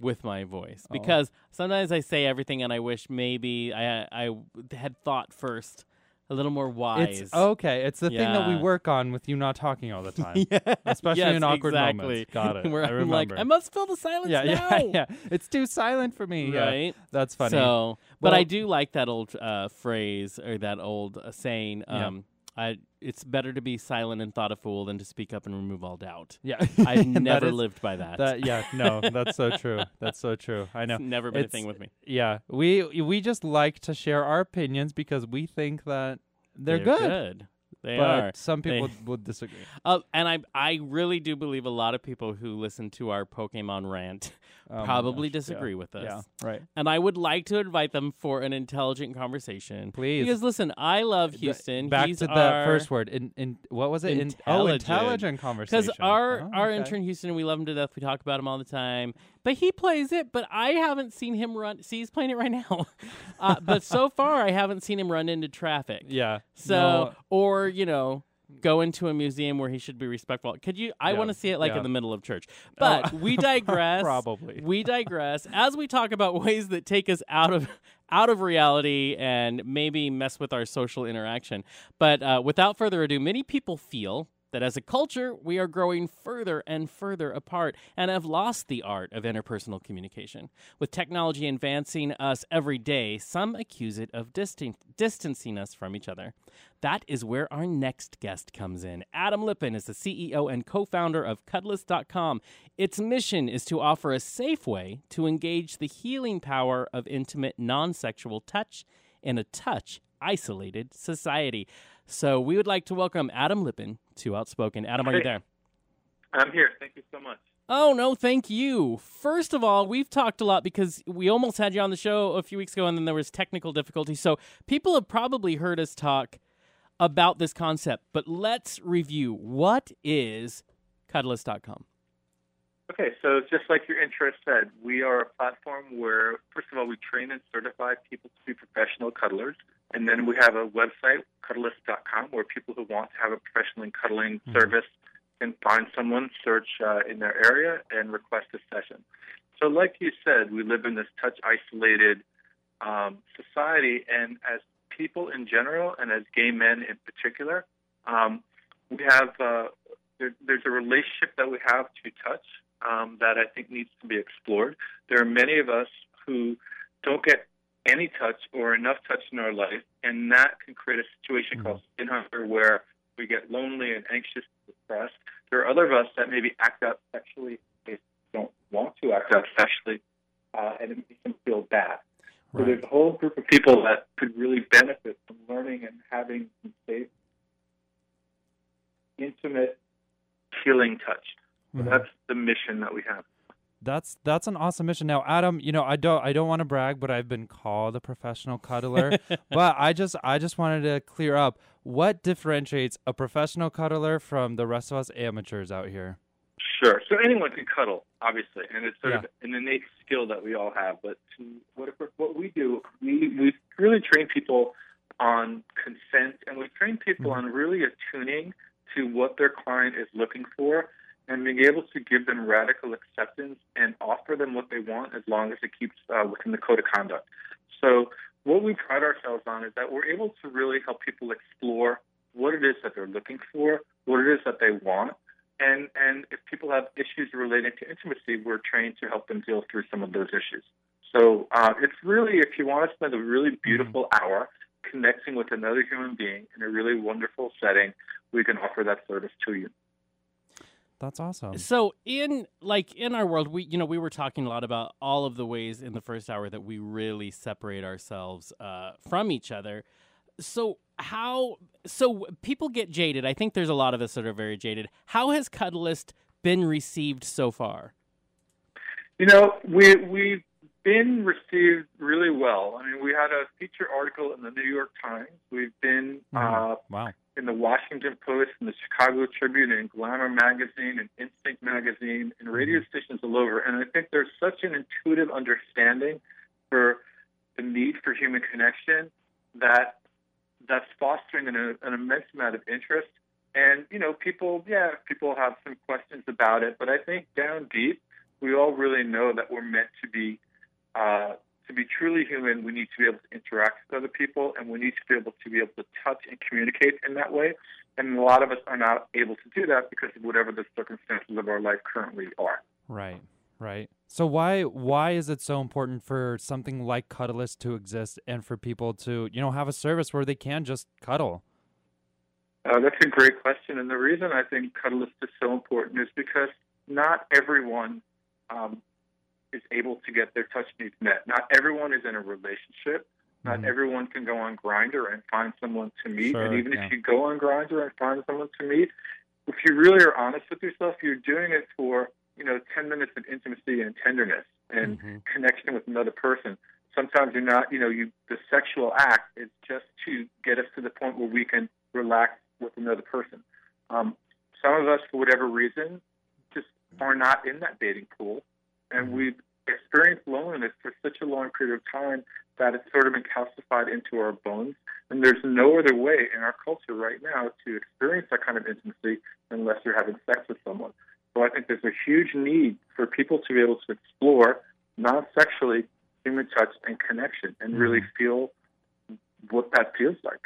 with my voice Oh. because sometimes I say everything and I wish maybe I I had thought first a little more wise. It's okay. It's the thing that we work on with you not talking all the time. yeah. Especially yes, in awkward exactly. moments. Got it. Where I I'm like. I must fill the silence yeah, now. yeah, yeah. It's too silent for me. Yeah, Right. that's funny. So, but Well- I do like that old uh, phrase or that old uh, saying. Yeah. Um, I it's better to be silent and thought a fool than to speak up and remove all doubt. yeah, I've never is- lived by that. That yeah, no, that's so true. That's so true. I know. It's never been a thing with me. Yeah, we we just like to share our opinions because we think that they're, good. They but are. some They- people would disagree. Uh, and I I really do believe a lot of people who listen to our Pokemon rant Oh probably gosh, yeah. disagree with us. Yeah, right. And I would like to invite them for an intelligent conversation. Please. Because listen, I love Houston. Back He's to that first word. In in what was it? In, oh, Intelligent. intelligent conversation. Because our Oh, our okay. intern Houston, we love him to death. We talk about him all the time. But he plays it. But I haven't seen him run. See, he's playing it right now. uh, but so far, I haven't seen him run into traffic. Yeah. So, no, or you know, go into a museum where he should be respectful. Could you? I Yeah, want to see it like yeah. in the middle of church. But Oh, we digress. probably. we digress as we talk about ways that take us out of out of reality and maybe mess with our social interaction. But uh, without further ado, many people feel. That as a culture, we are growing further and further apart and have lost the art of interpersonal communication. With technology advancing us every day, some accuse it of distan- distancing us from each other. That is where our next guest comes in. Adam Lippin is the CEO and co founder of Cuddlist.com. Its mission is to offer a safe way to engage the healing power of intimate, non sexual touch in a touch isolated society. So we would like to welcome Adam Lippin to Outspoken. Adam, are you there? I'm here. Thank you so much. Oh, no, thank you. First of all, we've talked a lot because we almost had you on the show a few weeks ago and then there was technical difficulty. So people have probably heard us talk about this concept, but let's review. What is Cuddlist.com? Okay, so just like your intro said, we are a platform where, first of all, we train and certify people to be professional cuddlers. And then we have a website, cuddlist.com, where people who want to have a professional in cuddling Mhm. service can find someone, search uh, in their area, and request a session. So, like you said, we live in this touch isolated um, society, and as people in general, and as gay men in particular, um, we have uh, there, there's a relationship that we have to touch um, that I think needs to be explored. There are many of us who don't get any touch or enough touch in our life, and that can create a situation Mhm. called skin hunger where we get lonely and anxious and depressed. There are other of us that maybe act out sexually, they don't want to act out sexually, uh, and it makes them feel bad. So there's a whole group of people that could really benefit from learning and having some safe, intimate healing touch. So Mhm. that's the mission that we have. That's that's an awesome mission. Now, Adam, you know, I don't I don't want to brag, but I've been called a professional cuddler. but I just I just wanted to clear up what differentiates a professional cuddler from the rest of us amateurs out here. Sure. So anyone can cuddle, obviously, and it's sort Yeah. of an innate skill that we all have. But to, what if, what we do, we we really train people on consent, and we train people Mhm. on really attuning to what their client is looking for, and being able to give them radical acceptance and offer them what they want as long as it keeps uh, within the code of conduct. So what we pride ourselves on is that we're able to really help people explore what it is that they're looking for, what it is that they want, and and if people have issues relating to intimacy, we're trained to help them deal through some of those issues. So uh, it's really, if you want to spend a really beautiful hour connecting with another human being in a really wonderful setting, we can offer that service to you. That's awesome. So in like in our world, we you know we were talking a lot about all of the ways in the first hour that we really separate ourselves uh, from each other. So how so people get jaded. I think there's a lot of us that are very jaded. How has Cuddlist been received so far? You know, we we've been received really well. I mean, we had a feature article in the New York Times. We've been Mhm. uh, wow. in the Washington Post, in the Chicago Tribune, in Glamour magazine, in Instinct magazine, in radio stations all over. And I think there's such an intuitive understanding for the need for human connection that that's fostering an, an immense amount of interest. And you know, people, yeah, people have some questions about it, but I think down deep, we all really know that we're meant to be uh, to be truly human, we need to be able to interact with other people, and we need to be able to be able to touch and communicate in that way. And a lot of us are not able to do that because of whatever the circumstances of our life currently are. Right. Right. So why why is it so important for something like Cuddlist to exist and for people to, you know, have a service where they can just cuddle? Uh, that's a great question, and the reason I think Cuddlist is so important is because not everyone um, is able to get their touch needs met. Not everyone is in a relationship. Not Mhm. everyone can go on Grindr and find someone to meet. Sure, and even yeah. if you go on Grindr and find someone to meet, if you really are honest with yourself, you're doing it for you know 10 minutes of intimacy and tenderness and Mhm. connection with another person. Sometimes you're not, you know, you the sexual act is just to get us to the point where we can relax with another person. Um, some of us, for whatever reason, just are not in that dating pool, and Mhm. we've experienced loneliness for such a long period of time that it's sort of been calcified into our bones. And there's no other way in our culture right now to experience that kind of intimacy unless you're having sex with someone. So I think there's a huge need for people to be able to explore non-sexually human touch and connection and really feel what that feels like.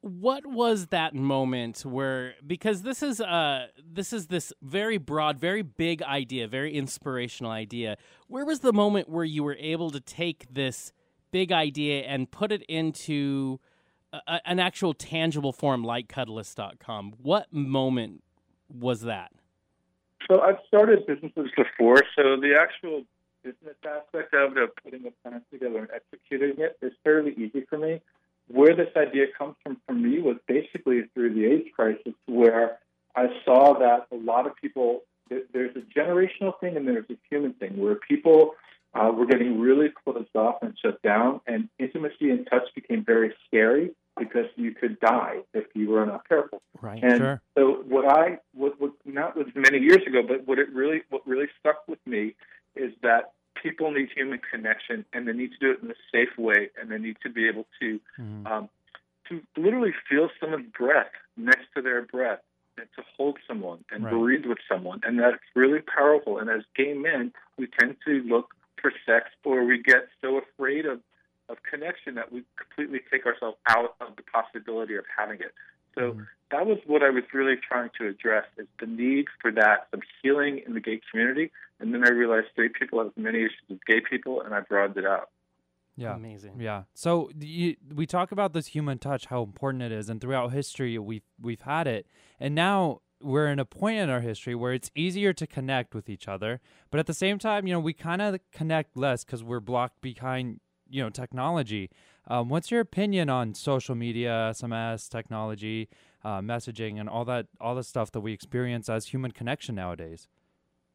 What was that moment where because this is uh this is this very broad, very big idea, very inspirational idea. Where was the moment where you were able to take this big idea and put it into a, an actual tangible form like cuddlist.com? What moment was that? So I've started businesses before, so the actual business aspect of it, of putting a plan together and executing it, is fairly easy for me. Where this idea comes from for me was basically through the AIDS crisis, where I saw that a lot of people, there's a generational thing and there's a human thing, where people uh, were getting really closed off and shut down, and intimacy and touch became very scary because you could die if you were not careful. Right. And Sure. so what I what, what not was many years ago, but what it really what really stuck with me is that people need human connection and they need to do it in a safe way and they need to be able to Mhm. um, to literally feel someone's breath next to their breath and to hold someone and Right. breathe with someone and that's really powerful and as gay men we tend to look for sex or we get so afraid of of connection that we completely take ourselves out of the possibility of having it so Mhm. that was what I was really trying to address is the need for that some healing in the gay community. And then I realized straight people have many issues with gay people, and I broadened it out. Yeah. Amazing. Yeah. So you, we talk about this human touch, how important it is, and throughout history we've we've had it, and now we're in a point in our history where it's easier to connect with each other, but at the same time, you know, we kind of connect less because we're blocked behind you know technology. Um, what's your opinion on social media, SMS, technology? uh, messaging, and all that all the stuff that we experience as human connection nowadays.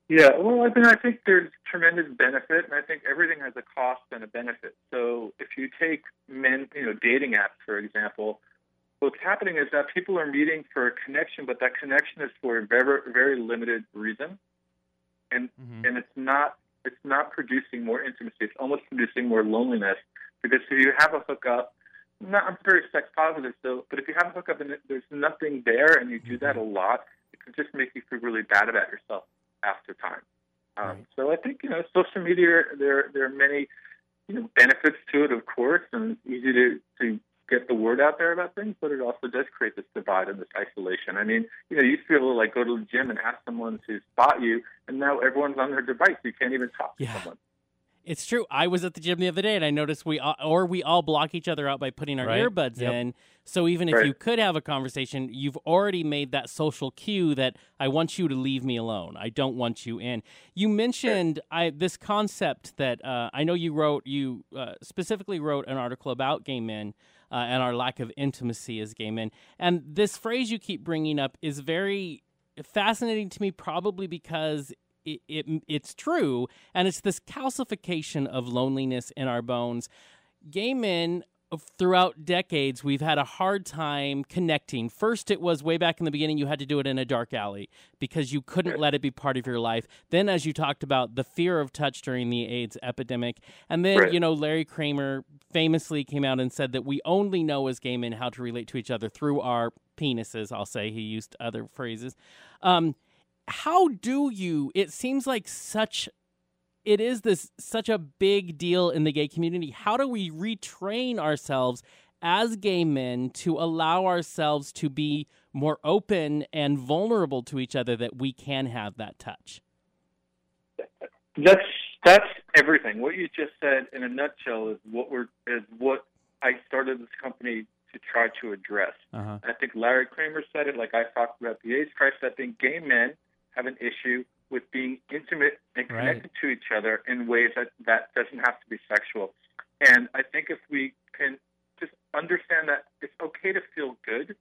Yeah, well, I mean, I think there's tremendous benefit, and I think everything has a cost and a benefit. So if you take men, you know, dating apps for example, what's happening is that people are meeting for a connection, but that connection is for a very, very limited reason, and mm-hmm. and it's not it's not producing more intimacy. It's almost producing more loneliness because if you have a hookup, not, I'm very sex positive, so but if you have a hookup and there's nothing there, and you do that mm-hmm. a lot, it can just make you feel really bad about yourself after time. Um, right. So I think you know social media there there are many you know benefits to it, of course, and it's easy to to get the word out there about things, but it also does create this divide and this isolation. I mean, you know, you used to be able to like go to the gym and ask someone to spot you, and now everyone's on their device. You can't even talk yeah. to someone. It's true. I was at the gym the other day and I noticed we all, or we all block each other out by putting our right. earbuds yep. in. So even if right. you could have a conversation, you've already made that social cue that I want you to leave me alone. I don't want you in. You mentioned I, this concept that uh, I know you wrote. You uh, specifically wrote an article about gay men. Uh, and our lack of intimacy as gay men. And this phrase you keep bringing up is very fascinating to me, probably because it, it, it's true, and it's this calcification of loneliness in our bones. Gay men throughout decades we've had a hard time connecting. First it was way back in the beginning you had to do it in a dark alley because you couldn't let it be part of your life. Then as you talked about the fear of touch during the aids epidemic. And then right. you know larry kramer famously came out and said that we only know as gay men how to relate to each other through our penises i'll say. He used other phrases. Um, how do you it seems like such it is this such a big deal in the gay community. How do we retrain ourselves as gay men to allow ourselves to be more open and vulnerable to each other that we can have that touch? That's that's everything. What you just said in a nutshell is what we're is what i started this company to try to address. Uh-huh. i think larry kramer said it like i talked about the aids crisis i think gay men have an issue with being intimate and connected right. to each other in ways that that doesn't have to be sexual. And I think if we can just understand that it's okay to feel good,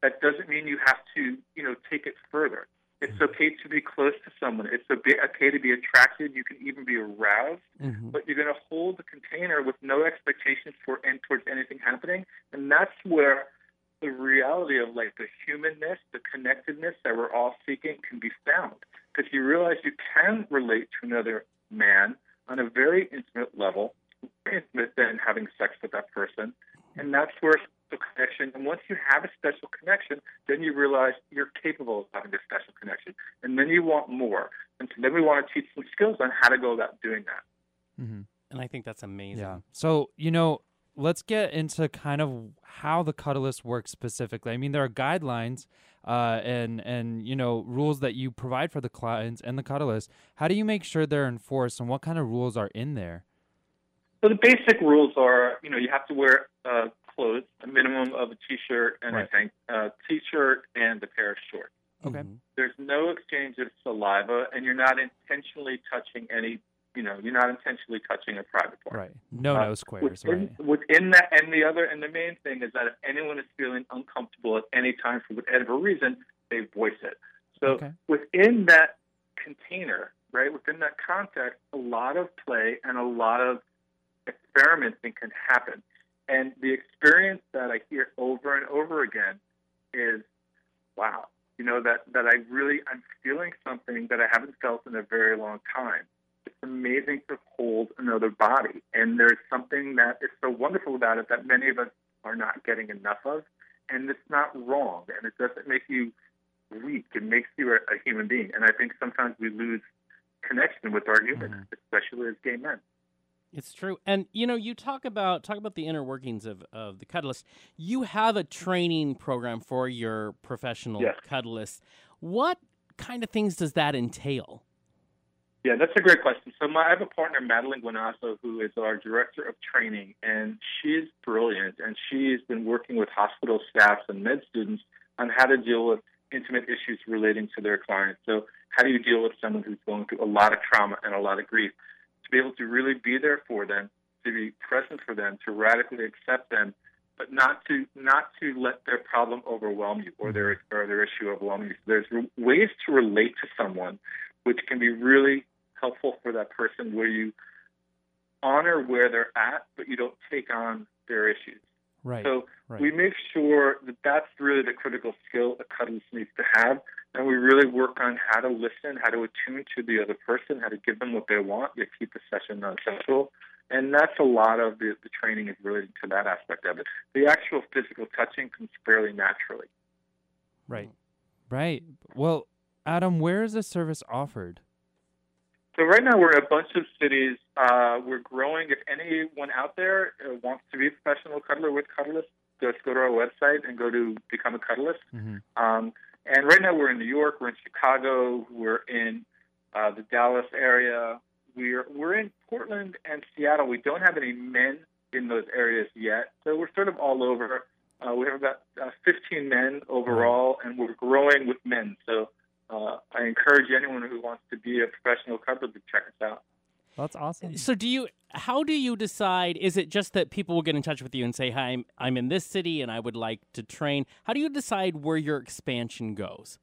that doesn't mean you have to, you know, take it further. It's mm-hmm. okay to be close to someone. It's okay to be attracted. You can even be aroused, mm-hmm. but you're going to hold the container with no expectations for and towards anything happening. And that's where the reality of like the humanness, the connectedness that we're all seeking can be found. Because you realize you can relate to another man on a very intimate level, intimate than having sex with that person. And that's where special connection. And once you have a special connection, then you realize you're capable of having a special connection. And then you want more. And so then we want to teach some skills on how to go about doing that. Mm-hmm. And I think that's amazing. Yeah. So, you know, let's get into kind of how the Cuddlist works specifically. I mean, there are guidelines uh, and and you know rules that you provide for the clients and the Cuddlist. How do you make sure they're enforced, and what kind of rules are in there? So the basic rules are, you know, you have to wear uh, clothes, a minimum of a t-shirt and right. I think a t-shirt and a pair of shorts. Okay. Mm-hmm. There's no exchange of saliva, and you're not intentionally touching any you know, you're not intentionally touching a private part. Right. No uh, no squares. Within, right. within that, and the other, and the main thing is that if anyone is feeling uncomfortable at any time for whatever reason, they voice it. So okay. within that container, right, within that context, a lot of play and a lot of experimenting can happen. And the experience that I hear over and over again is, wow, you know, that, that I really, I'm feeling something that I haven't felt in a very long time amazing to hold another body. And there's something that is so wonderful about it that many of us are not getting enough of. And it's not wrong. And it doesn't make you weak. It makes you a, a human being. And I think sometimes we lose connection with our humans, mm-hmm. especially as gay men. It's true. And you know, you talk about talk about the inner workings of, of the cuddlist. You have a training program for your professional yes. cuddlists. What kind of things does that entail? Yeah, that's a great question. So my, I have a partner, Madelon Guinazzo, who is our director of training, and she's brilliant. And she's been working with hospital staffs and med students on how to deal with intimate issues relating to their clients. So how do you deal with someone who's going through a lot of trauma and a lot of grief? To be able to really be there for them, to be present for them, to radically accept them, but not to not to let their problem overwhelm you or their or their issue overwhelm you. There's re- ways to relate to someone, which can be really helpful for that person, where you honor where they're at, but you don't take on their issues. Right. So right. we make sure that that's really the critical skill a cuddlist needs to have, and we really work on how to listen, how to attune to the other person, how to give them what they want, yet keep the session non-sexual. And that's a lot of the, the training is related to that aspect of it. The actual physical touching comes fairly naturally. right. Right. Well, Adam, where is this service offered? So right now we're in a bunch of cities. Uh, we're growing. If anyone out there uh, wants to be a professional cuddler with Cuddlist, just go to our website and go to become a cuddlist. Mm-hmm. Um, and right now we're in New York, we're in Chicago, we're in uh, the Dallas area, we're we're in Portland and Seattle. We don't have any men in those areas yet, so we're sort of all over. Uh, we have about uh, 15 men overall, and we're growing with men. So uh, I encourage anyone who wants to be a professional cuddler to check us out. That's awesome. So do you? How do you decide? Is it just that people will get in touch with you and say, "Hi, I'm, I'm in this city and I would like to train"? How do you decide where your expansion goes?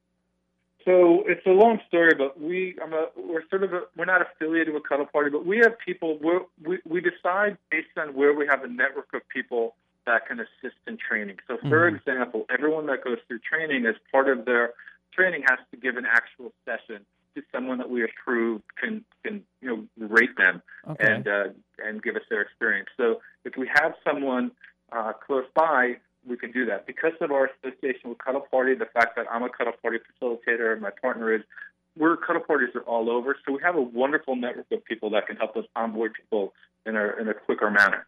So it's a long story, but we I'm a, we're sort of a, we're not affiliated with Cuddle Party, but we have people we're, we we decide based on where we have a network of people that can assist in training. So, for Mhm. example, everyone that goes through training as part of their training has to give an actual session to someone that we approve can can you know rate them Okay. and uh, and give us their experience. So if we have someone uh, close by, we can do that. Because of our association with Cuddle Party, the fact that I'm a Cuddle Party facilitator and my partner is, we're Cuddle Parties are all over. So we have a wonderful network of people that can help us onboard people in a in a quicker manner.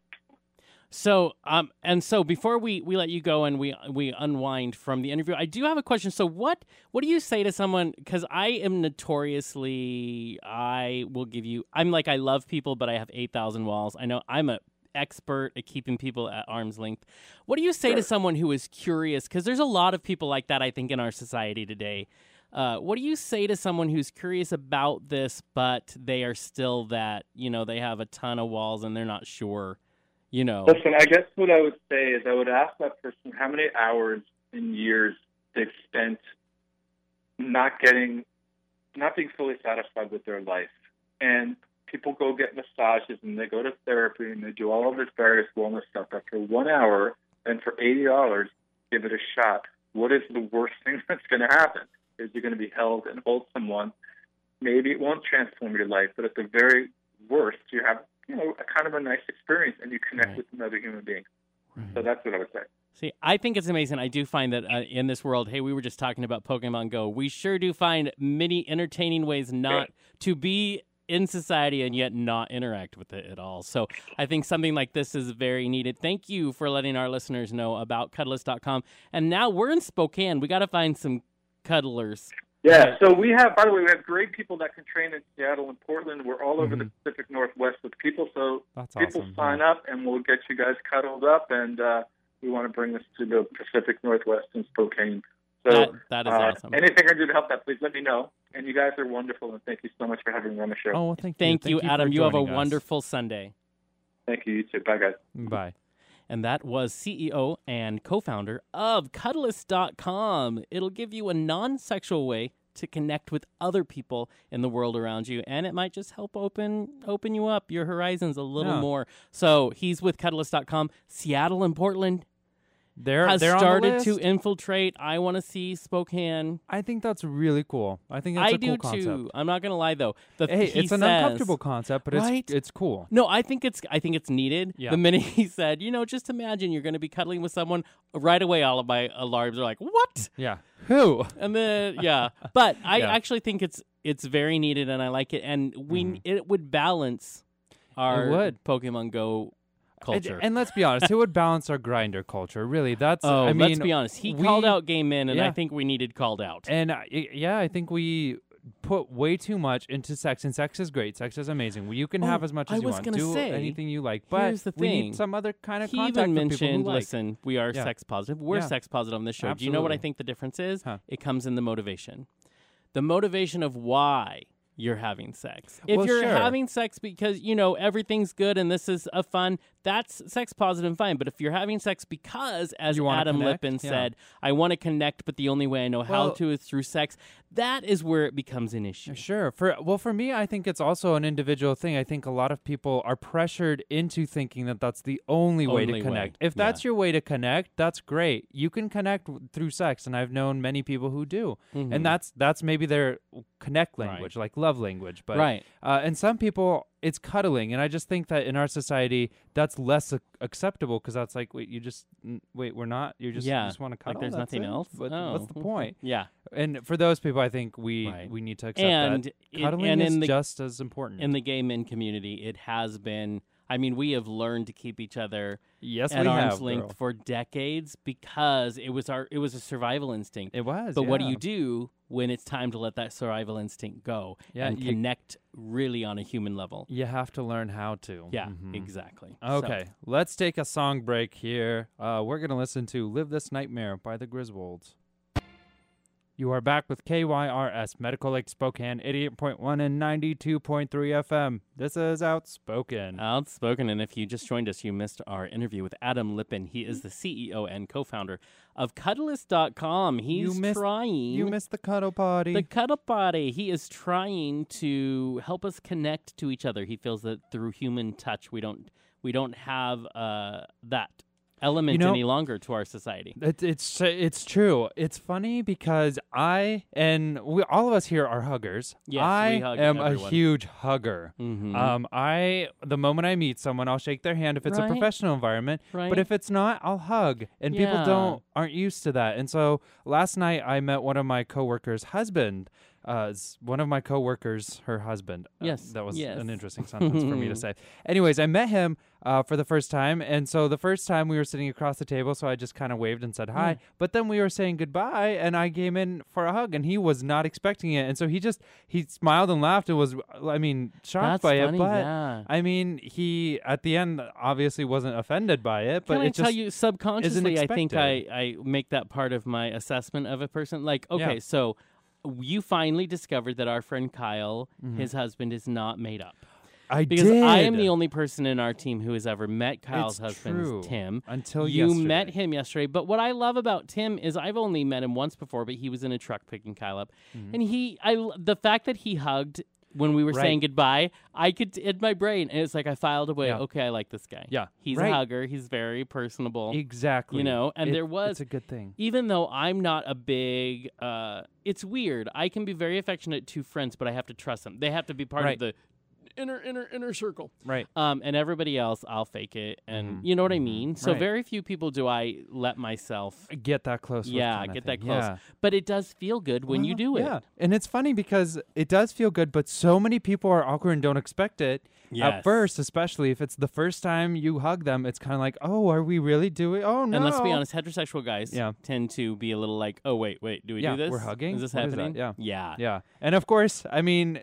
So, um, and so before we, we let you go and we we unwind from the interview, I do have a question. So, what what do you say to someone? Because I am notoriously, I will give you. I'm like I love people, but I have eight thousand walls. I know I'm a expert at keeping people at arm's length. What do you say to someone who is curious? Because there's a lot of people like that. I think in our society today. Uh, what do you say to someone who's curious about this, but they are still that you know they have a ton of walls and they're not sure, you know? Listen, I guess what I would say is I would ask that person how many hours and years they've spent not getting, not being fully satisfied with their life. And people go get massages and they go to therapy and they do all of this various wellness stuff. After one hour and for eighty dollars, give it a shot. What is the worst thing that's going to happen? Is you're going to be held and hold someone. Maybe it won't transform your life, but at the very worst, you have you know a kind of a nice experience and you connect Right. with another human being. So that's what I would say. See, I think it's amazing. I do find that uh, in this world, hey, we were just talking about Pokemon Go. We sure do find many entertaining ways not to be in society and yet not interact with it at all. So I think something like this is very needed. Thank you for letting our listeners know about cuddlist.com. And now we're in Spokane. We got to find some cuddlers. Yeah. So we have, by the way, we have great people that can train in Seattle and Portland. We're all over the Mhm. Pacific Northwest with people. So That's people awesome. sign up and we'll get you guys cuddled up. And uh, we want to bring this to the Pacific Northwest in Spokane. So That, that is uh, awesome. anything I can do to help that, please let me know. And you guys are wonderful, and thank you so much for having me on the show. Oh, well, thank you. Thank you, for Adam. You have a us. wonderful Sunday. Thank you. You too. Bye, guys. Bye. And that was CEO and co founder of Cuddlist.com. It'll give you a non sexual way to connect with other people in the world around you and it might just help open open you up your horizons a little Yeah. more so he's with cuddlist.com seattle and portland They're has they're started to infiltrate i want to see spokane I think that's really cool. I think that's i a cool do concept. too i'm not gonna lie though the, Hey, he it's an uncomfortable concept, but Right? it's it's cool. No, I think it's I think it's needed. Yeah. The minute he said, you know, just imagine you're going to be cuddling with someone, right away all of my alarms are like, "What?" Yeah. Who? And then yeah, but I Yeah. actually think it's it's very needed and I like it and we mm-hmm. it would balance our would. Pokemon Go culture. and let's be honest, it would balance our Grindr culture. Really, that's. oh, I mean, let's be honest. He we- called out gay men and I think we needed called out. And I- yeah, I think we put way too much into sex, and sex is great. Sex is amazing. Well, You can Oh, have as much I as you was want. Do say, anything you like, but we need some other kind of he contact even mentioned, who like. listen, we are Yeah. sex positive. We're Yeah. sex positive on this show. Do you know what I think the difference is? Huh. It comes in the motivation. The motivation of why you're having sex. If Well, you're sure. having sex because, you know, everything's good and this is a fun, that's sex positive and fine. But if you're having sex because, as Adam connect? Lippin Yeah. said, I want to connect, but the only way I know how to is through sex, that is where it becomes an issue. Sure. For well, for me, I think it's also an individual thing. I think a lot of people are pressured into thinking that that's the only, way Only to way, connect. If yeah. that's your way to connect, that's great. You can connect w- through sex, and I've known many people who do, Mhm. and that's that's maybe their connect Right. language, like love language. But Right. uh, and some people it's cuddling, and I just think that in our society that's less ac- acceptable because that's like wait, you just n- wait, we're not. You just Yeah. you just want to cuddle. Like there's nothing it? else. What- Oh, What's the point? Yeah. And for those people, I think we Right. we need to accept And that it- cuddling and is the just as important. in the gay men community, it has been. I mean, we have learned to keep each other yes, at arm's have, length girl. for decades because it was our it was a survival instinct. It was. but what do you do when it's time to let that survival instinct go Yeah, and connect really on a human level? You have to learn how to. Yeah, Mhm. exactly. So, Okay, let's take a song break here. Uh, we're gonna listen to "Live This Nightmare" by the Griswolds. You are back with KYRS Medical Lake Spokane, 88.1 and 92.3 FM. This is Outspoken. Outspoken, and if you just joined us, you missed our interview with Adam Lippin. He is the CEO and co-founder of Cuddlist.com. He's missed- trying you missed the cuddle party. The cuddle body. He is trying to help us connect to each other. He feels that through human touch, we don't we don't have uh, that element know- any longer to our society. It, it's it's true. It's funny because I and we all of us here are huggers. Yes, I we hug am everyone. a huge hugger. Mhm. Um, I the moment I meet someone, I'll shake their hand if it's Right. a professional environment. right? But if it's not, I'll hug. And people don't aren't used to that. And so last night I met one of my coworkers' husband. Uh, one of my coworkers, her husband. Uh, Yes, that was yes. an interesting sentence for me to say. Anyways, I met him uh, for the first time, and so the first time we were sitting across the table, so I just kind of waved and said hi. Yeah. But then we were saying goodbye, and I came in for a hug, and he was not expecting it, and so he just he smiled and laughed and was, I mean, shocked That's by funny, it. But yeah. I mean, he at the end obviously wasn't offended by it, but Can I it tell just you subconsciously? I think I. I make that part of my assessment of a person. Like, Yeah. okay, so you finally discovered that our friend Kyle, Mhm. his husband, is not made up. I Because did. I am the only person in our team who has ever met Kyle's It's husband, true. Tim. until you yesterday. met him yesterday. But what I love about Tim is I've only met him once before, but he was in a truck picking Kyle up, Mhm. and he, I, the fact that he hugged when we were Right. saying goodbye, I could in my brain, and it's like I filed away. Yeah. Okay, I like this guy. Yeah, he's right. a hugger. He's very personable. exactly. you know, and It- there was- it's a good thing. even though I'm not a big, uh, it's weird. I can be very affectionate to friends, but I have to trust them. They have to be part Right. of the inner inner inner circle. Right. Um, and everybody else, I'll fake it, and Mhm. you know what I mean. So Right. very few people do I let myself. Get that close. Yeah, get that close. Yeah. But it does feel good when you Well, do it. Yeah, and it's funny because it does feel good, but so many people are awkward and don't expect it at first, especially if it's the first time you hug them. It's kind of like, oh, are we really doing? Oh no. And let's be honest, heterosexual guys Yeah. tend to be a little like, oh wait, wait, do we Yeah, do this? we're hugging? Is this What is happening? Yeah. yeah, Yeah, and of course, I mean,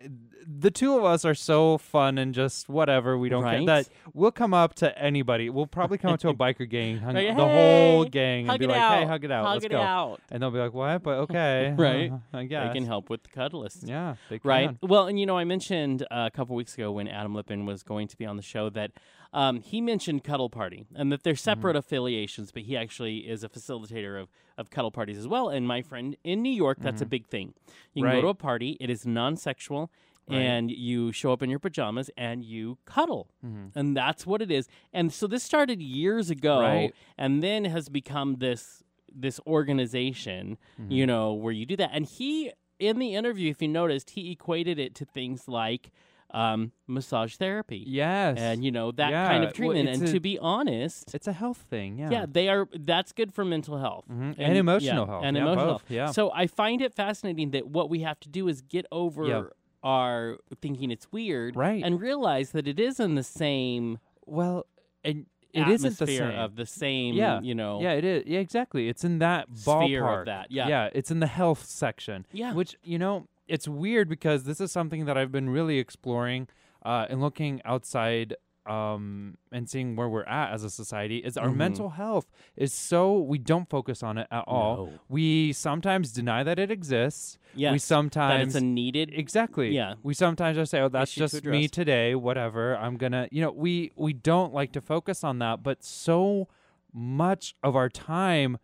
the two of us are so fun and just whatever. We don't care that we'll come up to anybody. We'll probably come up to a biker gang, hung, the whole gang, and be like, out. "Hey, hug it out, Hug let's it go." out. And they'll be like, "What?" But okay, Right. I guess. They can help with the cuddlist. Yeah, Right. Well, and you know, I mentioned uh, a couple weeks ago when Adam Lippin was going to be on the show that um, he mentioned Cuddle Party and that they're Mm-hmm. separate affiliations, but he actually is a facilitator of, of cuddle parties as well. And my friend in New York, that's a big thing. You can Mm-hmm. Right. go to a party, it is non sexual. Right. And you show up in your pajamas and you cuddle. Mhm. And that's what it is. And so this started years ago Right. and then has become this this organization, Mm-hmm. you know, where you do that. And he in the interview, if you noticed, he equated it to things like um, massage therapy Yes, and you know that Yeah, kind of treatment. it's and a- to be honest, it's a health thing. Yeah, yeah, they are. That's good for mental health Mhm. And emotional health. and Yeah, emotional both. health. Yeah. So I find it fascinating that what we have to do is get over Yeah. our thinking it's weird, Right. and realize that it is in the same well, and it isn't the same. of the same. Yeah. you know. Yeah, it is. Yeah, exactly. It's in that ballpark. of that, yeah. yeah. It's in the health section. Yeah. Which you know, it's weird because this is something that I've been really exploring uh, and looking outside um, and seeing where we're at as a society is our Mhm. mental health is so we don't focus on it at all. No. We sometimes deny that it exists. Yes, we that sometimes it's a needed. Exactly. Yeah. We sometimes just say, "Oh, that's Issue to just me today. Whatever. I'm gonna." You know, we we don't like to focus on that, but so much of our time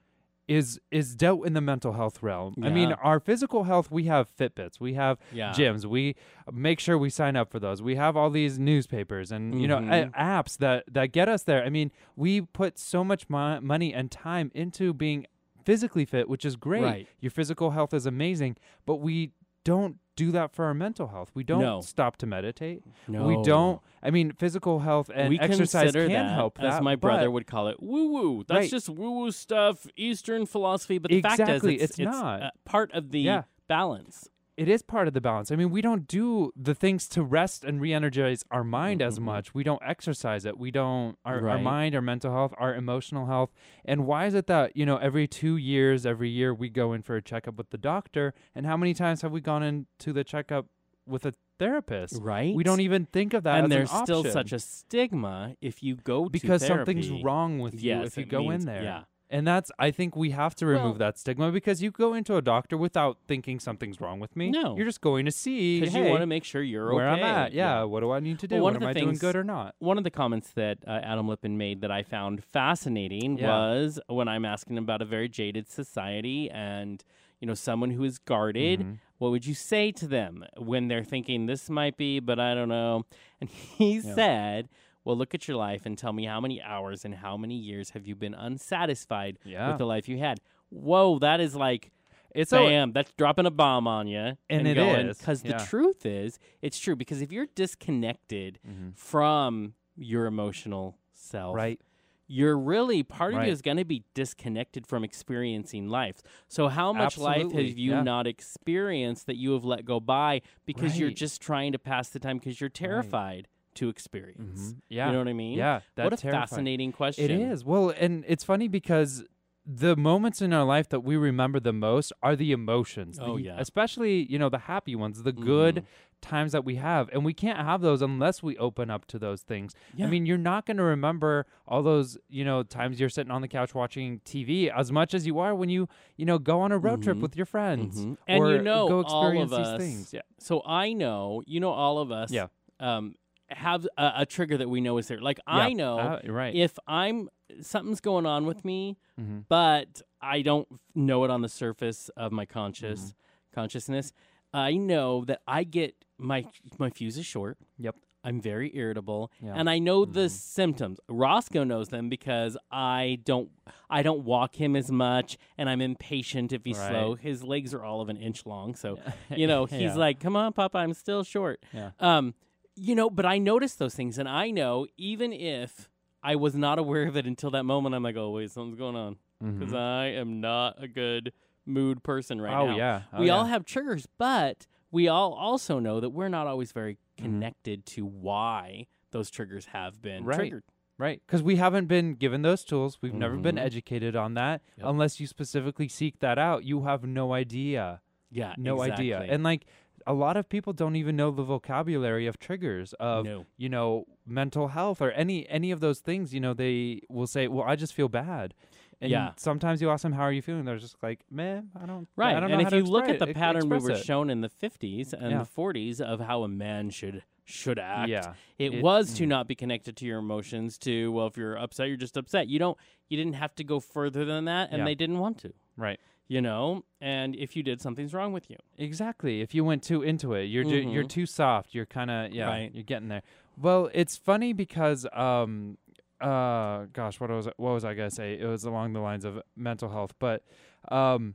is is dealt in the mental health realm. I mean, our physical health, we have Fitbits, we have Yeah. gyms, we make sure we sign up for those. We have all these newspapers and you know a- Mhm. apps that that get us there. I mean, we put so much mo- money and time into being physically fit, which is great. Right. Your physical health is amazing, but we don't do that for our mental health. We don't No. stop to meditate. No. We don't. I mean, physical health and we exercise can that, help that. as my brother would call it, woo woo. That's Right. just woo woo stuff, Eastern philosophy. But the fact Exactly, is, it's, it's not. uh, part of the Yeah. balance. It is part of the balance. I mean, we don't do the things to rest and re-energize our mind as Mhm. much. We don't exercise it. We don't our, our mind, our mental health, our emotional health. And why is it that, you know, every 2 years, every year we go in for a checkup with the doctor, and how many times have we gone into the checkup with a therapist? Right. We don't even think of that and as there's an still such a stigma if you go because to something's wrong with you if you go means- in there. yeah. And that's I think we have to remove Well- that stigma because you go into a doctor without thinking something's wrong with me. No. You're just going to see because hey, you want to make sure you're where okay. I'm at. Yeah, what do I need to do? Well, one what of am the I doing things- good or not? One of the comments that uh, Adam Lippin made that I found fascinating Yeah. was when I'm asking about a very jaded society and you know someone who is guarded. Mhm. What would you say to them when they're thinking this might be, but I don't know? And he Yeah. said, "Well, look at your life and tell me how many hours and how many years have you been unsatisfied Yeah. with the life you had?" Whoa, that is like It's a bam, that's dropping a bomb on you. And it going, is, because yeah. the truth is, it's true. Because if you're disconnected Mhm. from your emotional self, right. you're really part of you is going to be disconnected from experiencing life. So how much life have you yeah. not experienced that you have let go by because you're just trying to pass the time because you're terrified to experience? Mhm. Yeah. You know what I mean? Yeah, that's what a terrifying. fascinating question. It is. Well, and it's funny because the moments in our life that we remember the most are the emotions. Oh, the- yeah. Especially, you know, the happy ones, the good Mhm. times that we have. And we can't have those unless we open up to those things. Yeah. I mean, you're not going to remember all those, you know, times you're sitting on the couch watching TV as much as you are when you, you know, go on a road trip Mhm. with your friends. Mhm. And you know, go all experience of these things. Yeah. So I know, you know, all of us Yeah. um, have a, a trigger that we know is there. Like I know Uh, right. if I'm something's going on with me, hmm but I don't know it on the surface of my conscious Mm-hmm. consciousness. I know that I get my my fuse is short. Yep. I'm very irritable, Yeah. and I know the Mhm. symptoms. Roscoe knows them because I don't I don't walk him as much, and I'm impatient if he's Right. slow. His legs are all of an inch long, so you know he's Yeah. like, "Come on, Papa, I'm still short." Yeah. Um, you know, but I notice those things, and I know even if I was not aware of it until that moment, I'm like, "Oh wait, something's going on," because Mhm. I am not a good mood person right oh now. yeah. Oh, we all have triggers, but we all also know that we're not always very Mm-hmm. connected to why those triggers have been Right. triggered. Right, because we haven't been given those tools. We've never been Mhm. educated on that. Yep. Unless you specifically seek that out, you have no idea. Yeah, No idea. And like a lot of people don't even know the vocabulary of triggers of no. you know mental health or any any of those things. You know, they will say, "Well, I just feel bad." And Yeah. sometimes you ask them, "How are you feeling?" They're just like, "Man, I don't." Right, I don't and if how to you look at the it- pattern we were it." shown in the 50s and Yeah. the 40s of how a man should should act, yeah, it, It- was to mm. not be connected to your emotions. To well, if you're upset, you're just upset. You don't. You didn't have to go further than that, and Yeah. they didn't want to. right. You know, and if you did, something's wrong with you. Exactly. If you went too into it, you're ju- you're Mhm. too soft. You're kind of yeah. Right. You're getting there. Well, it's funny because um uh gosh, what was what was I gonna say? It was along the lines of mental health, but um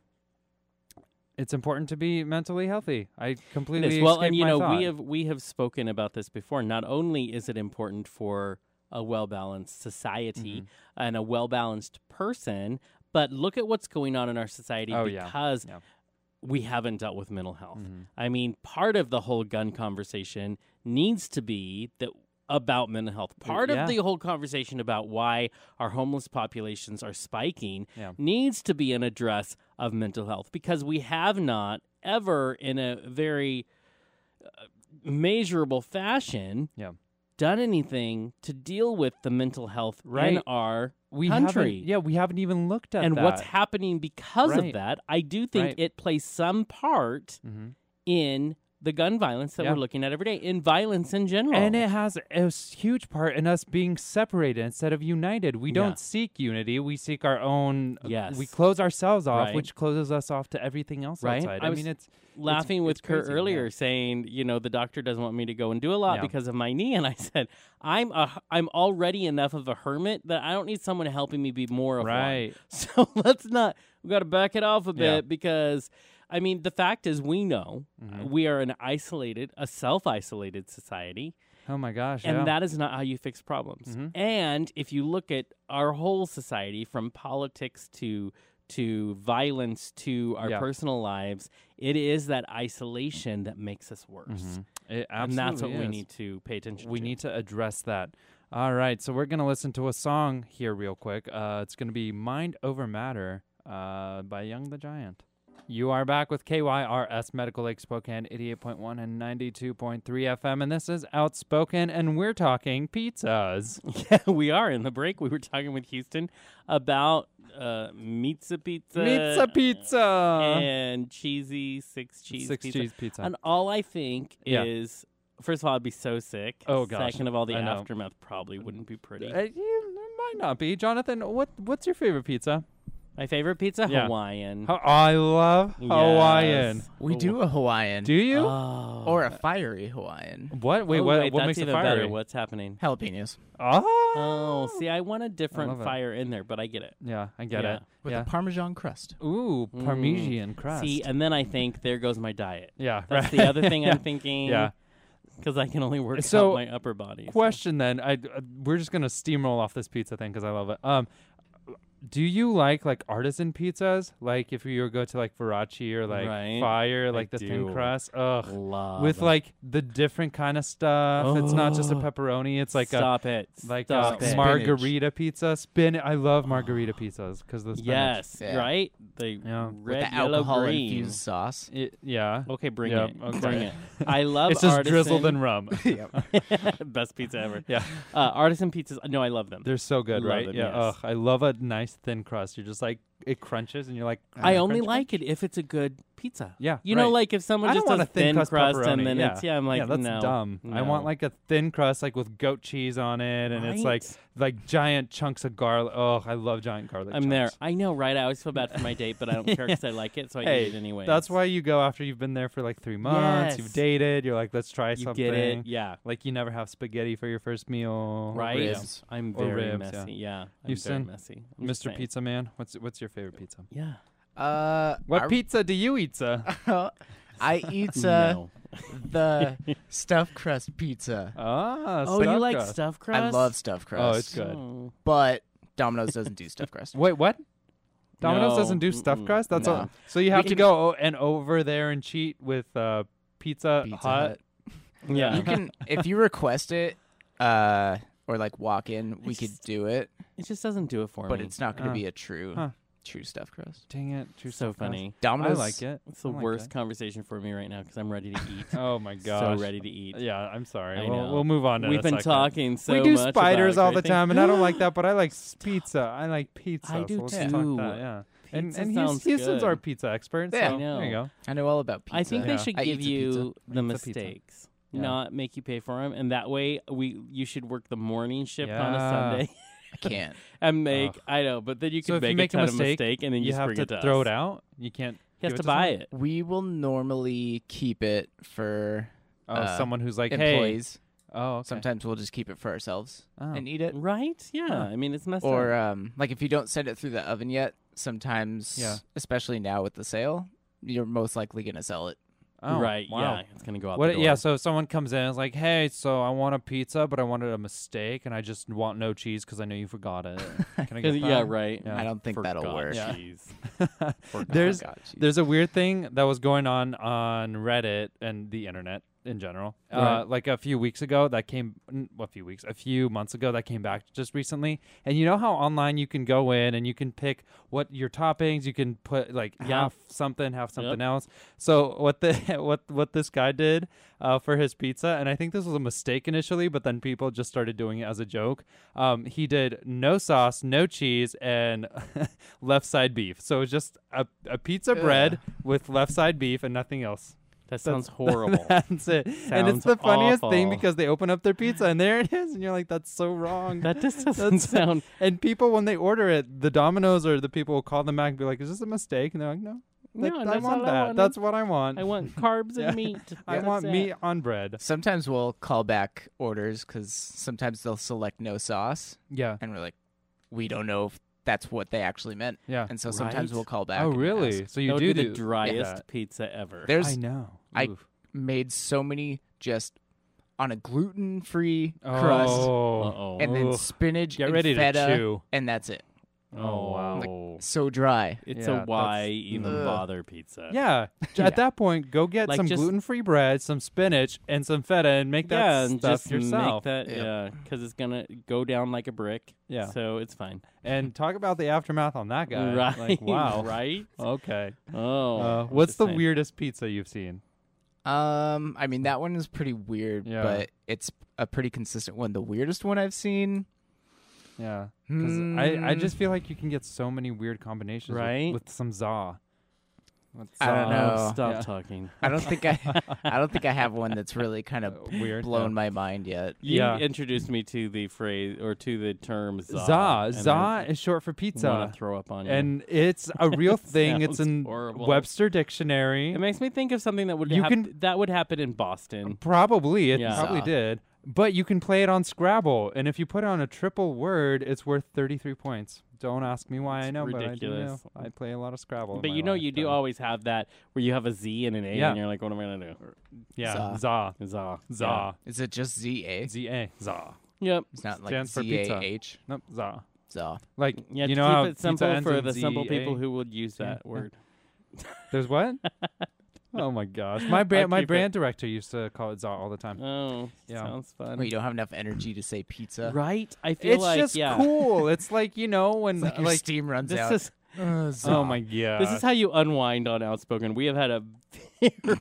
it's important to be mentally healthy. I completely. Well, and you know, thought. we have we have spoken about this before. Not only is it important for a well balanced society Mhm. and a well balanced person, but look at what's going on in our society Oh, because Yeah. we haven't dealt with mental health. Mhm. I mean, part of the whole gun conversation needs to be that about mental health. Part yeah. of the whole conversation about why our homeless populations are spiking Yeah. needs to be an address of mental health because we have not ever in a very uh, measurable fashion Yeah. done anything to deal with the mental health in Right. our we country. haven't- Yeah, we haven't even looked at and that. what's happening because Right. of that. I do think Right. it plays some part Mhm. in the gun violence that Yeah. we're looking at every day, in violence in general. And it has a huge part in us being separated instead of united. We don't seek unity; we seek our own. Yes. we close ourselves off, Right. which closes us off to everything else Right. outside. I I, mean, it's laughing with it's Kurt crazy, earlier, yeah. saying, you know, the doctor doesn't want me to go and do a lot Yeah. because of my knee, and I said, I'm a, I'm already enough of a hermit that I don't need someone helping me be more of one. right. So let's not. We got to back it off a bit Yeah. because, I mean, the fact is, we know Mhm. we are an isolated, a self-isolated society, Oh my gosh! and yeah. that is not how you fix problems. Mhm. And if you look at our whole society, from politics to to violence to our Yeah. personal lives, it is that isolation that makes us worse. Mhm. It And that's what we need to pay attention We to. need to address that. All right, so we're gonna listen to a song here real quick. Uh, it's gonna be "Mind Over Matter" uh, by Young the Giant. You are back with KYRS Medical Lake Spokane, 88.1 and 92.3 FM, and this is Outspoken, and we're talking pizzas. Yeah, we are. In the break, we were talking with Houston about uh, pizza pizza. Pizza pizza! And cheesy six cheese Six pizza. cheese pizza. And all I think Yeah. is, first of all, I'd be so sick. Oh, gosh. Second of all, the aftermath probably wouldn't be pretty. Uh, it might not be. Jonathan, what what's your favorite pizza? My favorite pizza, Yeah. Hawaiian. Ho- I love Hawaiian. Yes. We do a Hawaiian. Do you? Oh. or a fiery Hawaiian. what? Wait, Oh, what, wait, what that's makes it even fiery? better. What's happening? Jalapenos. Oh. Oh, see, I want a love different it. fire in there, but I get it. Yeah, I get Yeah. it. With yeah. a Parmesan crust. Ooh, Mm. Parmesan crust. See, and then I think there goes my diet. yeah, That's right. the other thing yeah. I'm thinking. Yeah. because I can only work So, out my upper body. so. Question then, I uh, we're just gonna steamroll off this pizza thing because I love it. Um, do you like like artisan pizzas? Like if you go to like Veraci or like Right. Fire, like the do. thin crust. Ugh. Love With like the different kind of stuff. It's not just a Oh. pepperoni. It's like stop it, a like stop a it. margarita pizza. Spin. I love margarita pizzas because the spinach. Yes, Yeah. right. The Yeah. With red, the yellow, alcohol green. infused sauce. It, yeah. Okay, bring Yeah, it. okay. Bring it. I love it's just artisan. drizzled in rum. Best pizza ever. yeah. Uh, artisan pizzas. No, I love them. They're so good, Love right? them, yeah. yes. Ugh, I love a nice thin crust. You're just like it crunches, and you're like. I "Mm, only crunch, like crunch." it if it's a good pizza. Yeah. You know, like if someone I just does a thin crust, crust and then yeah. it's yeah, I'm like yeah, that's no, dumb. I want like a thin crust, like with goat cheese on it, and it's like like giant chunks of garlic. Oh, I love giant garlic. I'm there. I know, right? I always feel bad for my date, but I don't care because I like it, so I Hey, eat it anyway. That's why you go after you've been there for like three months. You've dated. You're like, let's try you something. get it. Yeah, Like you never have spaghetti for your first meal. right. ribs. I'm very ribs, yeah. messy. Yeah, I'm Houston, very messy. I'm Mr. Pizza Man, what's what's your favorite pizza? Yeah. Uh, What I, pizza do you eat, sir? I eat uh, no. the stuffed crust pizza. ah, Oh, you stuffed like crust. stuffed crust? I love stuffed crust. Oh, it's good. Oh. But Domino's doesn't do stuffed crust. Wait, what? Domino's No, doesn't do stuffed mm-mm, crust. That's no. all. So you have to can- go o- and over there and cheat with uh, Pizza, Pizza Hut. Hut. Yeah. You can if you request it, uh, or like walk in, we could just- do it. It just doesn't do it for me. But me. it's not going to Uh, be a true, huh. True stuffed crust. Dang it! True stuff. so stuffed crust. funny. I Domino's. like it. It's the like worst it. conversation for me right now because I'm ready to eat. Oh my gosh! so ready to eat. Yeah, I'm sorry. I we'll, know. we'll move on. In We've been second. talking so we do much spiders about all the time, and I don't like that. But I like pizza. I like pizza. I do so let's too. talk that, yeah. And Pizza and sounds Houston, Houston's good. our pizza expert. Yeah. so I know. There you go. I know all about pizza. I think Yeah. they should I give you the pizza. mistakes, Yeah. not make you pay for them, and that way we you should work the morning shift on a Sunday I can't. and make Ugh. I know, but then you So can if you make, make a a ton mistake, of mistake and then you, You just have bring to it to throw us. it out. You can't. He has give to buy someone? it. We will normally keep it for Oh, Uh, someone who's like, hey. employees. Oh, okay. Sometimes we'll just keep it for ourselves Oh. and eat it. Right? Yeah. Huh. I mean, it's messed Or up. um, like if you don't send it through the oven yet, sometimes, Yeah. especially now with the sale, you're most likely gonna sell it. Oh, right? Wow. Yeah, it's gonna go out What? the door. Yeah. So if someone comes in and is like, "Hey, so I want a pizza, but I wanted a mistake, and I just want no cheese because I know you forgot it. Can I get that?" yeah, right. Yeah. I don't think that'll Forgot work. Yeah. cheese. There's God, jeez. there's a weird thing that was going on on Reddit and the internet in general. Right. Uh, like a few weeks ago, that came. A few weeks, a few months ago, that came back just recently. And you know how online you can go in and you can pick what your toppings. You can put like Yeah. half something, half something else. So what the what what this guy did uh, for his pizza, and I think this was a mistake initially, but then people just started doing it as a joke. Um, he did no sauce, no cheese, and left side beef. So it's just a, a pizza bread with left side beef and nothing else. That sounds horrible. That's it. and it's the funniest thing because they open up their pizza and there it is, and you're like, that's so wrong. that just doesn't That's- sound. and people, when they order it, the Domino's or the people will call them back and be like, "Is this a mistake?" And they're like, "No, like, No, I that's want all I that. That's what I want. I want carbs Yeah. and meat. I That's want it. meat on bread." Sometimes we'll call back orders because sometimes they'll select no sauce, Yeah, and we're like, we don't know if that's what they actually meant, yeah. and so sometimes Right? we'll call back. Oh, really? So you that do would be do the driest that. pizza ever. There's I know. I- Oof. made so many just on a gluten-free crust, Oh, Uh-oh. and then Oof. spinach get and ready feta, to chew. and that's it. Oh, wow. Like, So dry. it's Yeah, a why even Ugh. bother pizza. Yeah. Yeah. At that point, go get Like some just- gluten-free bread, some spinach, and some feta, and make that yeah, and stuff just yourself. make that. Yep. Yeah, because it's gonna go down like a brick. Yeah. so it's fine. and talk about the aftermath on that guy. Right? Like, wow. right? Okay. Oh, Uh, what's just the saying. weirdest pizza you've seen? Um, I mean that one is pretty weird, Yeah. but it's a pretty consistent one. The weirdest one I've seen. Yeah. Because I, I Hmm. just feel like you can get so many weird combinations with- with, some za. With I don't know. Oh, stop Yeah. talking. I don't think I, I don't think I have one that's really kind of Uh, weird. blown yeah. my mind yet. You Yeah. introduced me to the phrase or to the term za. Za. Za is short for wanna pizza. throw up on you. And it's a real thing. it's in horrible. Webster Dictionary. it makes me think of something that would You hap- can- that would happen in Boston. Probably. It Yeah. probably did. But you can play it on Scrabble. And if you put it on a triple word, it's worth 33 points. Don't ask me why I It's know, but I do know. I play a lot of Scrabble. But you know, life, you do so- always have that where you have a Z and an A, Yeah. and you're like, "What am I gonna do?" Yeah. Za. Za. Za. Za. Is it just Z A? Z A. Za. Yeah. Yep. It's not like Stands for Z A. H. Nope. Za. Za. Like, Yeah. you to know how keep it pizza simple ends for in the simple people who would use Yeah. that word. There's what? oh my gosh. My brand my keep it. brand director used to call it za all the time. Oh, Yeah. sounds fun. Wait, you don't have enough energy to say pizza. Right? I feel like It's like just yeah. cool. it's like, you know, when It's like your like steam runs This out. is Uh. Oh my god. this is how you unwind on Outspoken. We have had a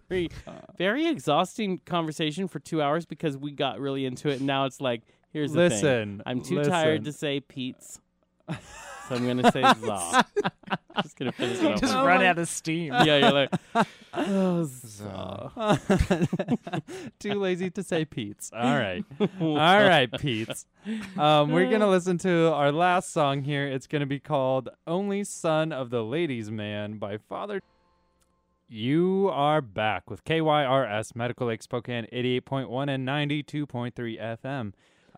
very very exhausting conversation for two hours because we got really into it, and now it's like, here's the thing. Listen. I'm too listen. tired to say Pete's, so I'm gonna say za. Just gonna finish it You up. just with- run out of steam. yeah, you're like, oh, Za. Too lazy to say Pete's. All right. All right, Pete's. Um, we're going to listen to our last song here. It's going to be called Only Son of the Ladies Man by Father. You are back with KYRS Medical Lake Spokane 88.1 and 92.3 FM.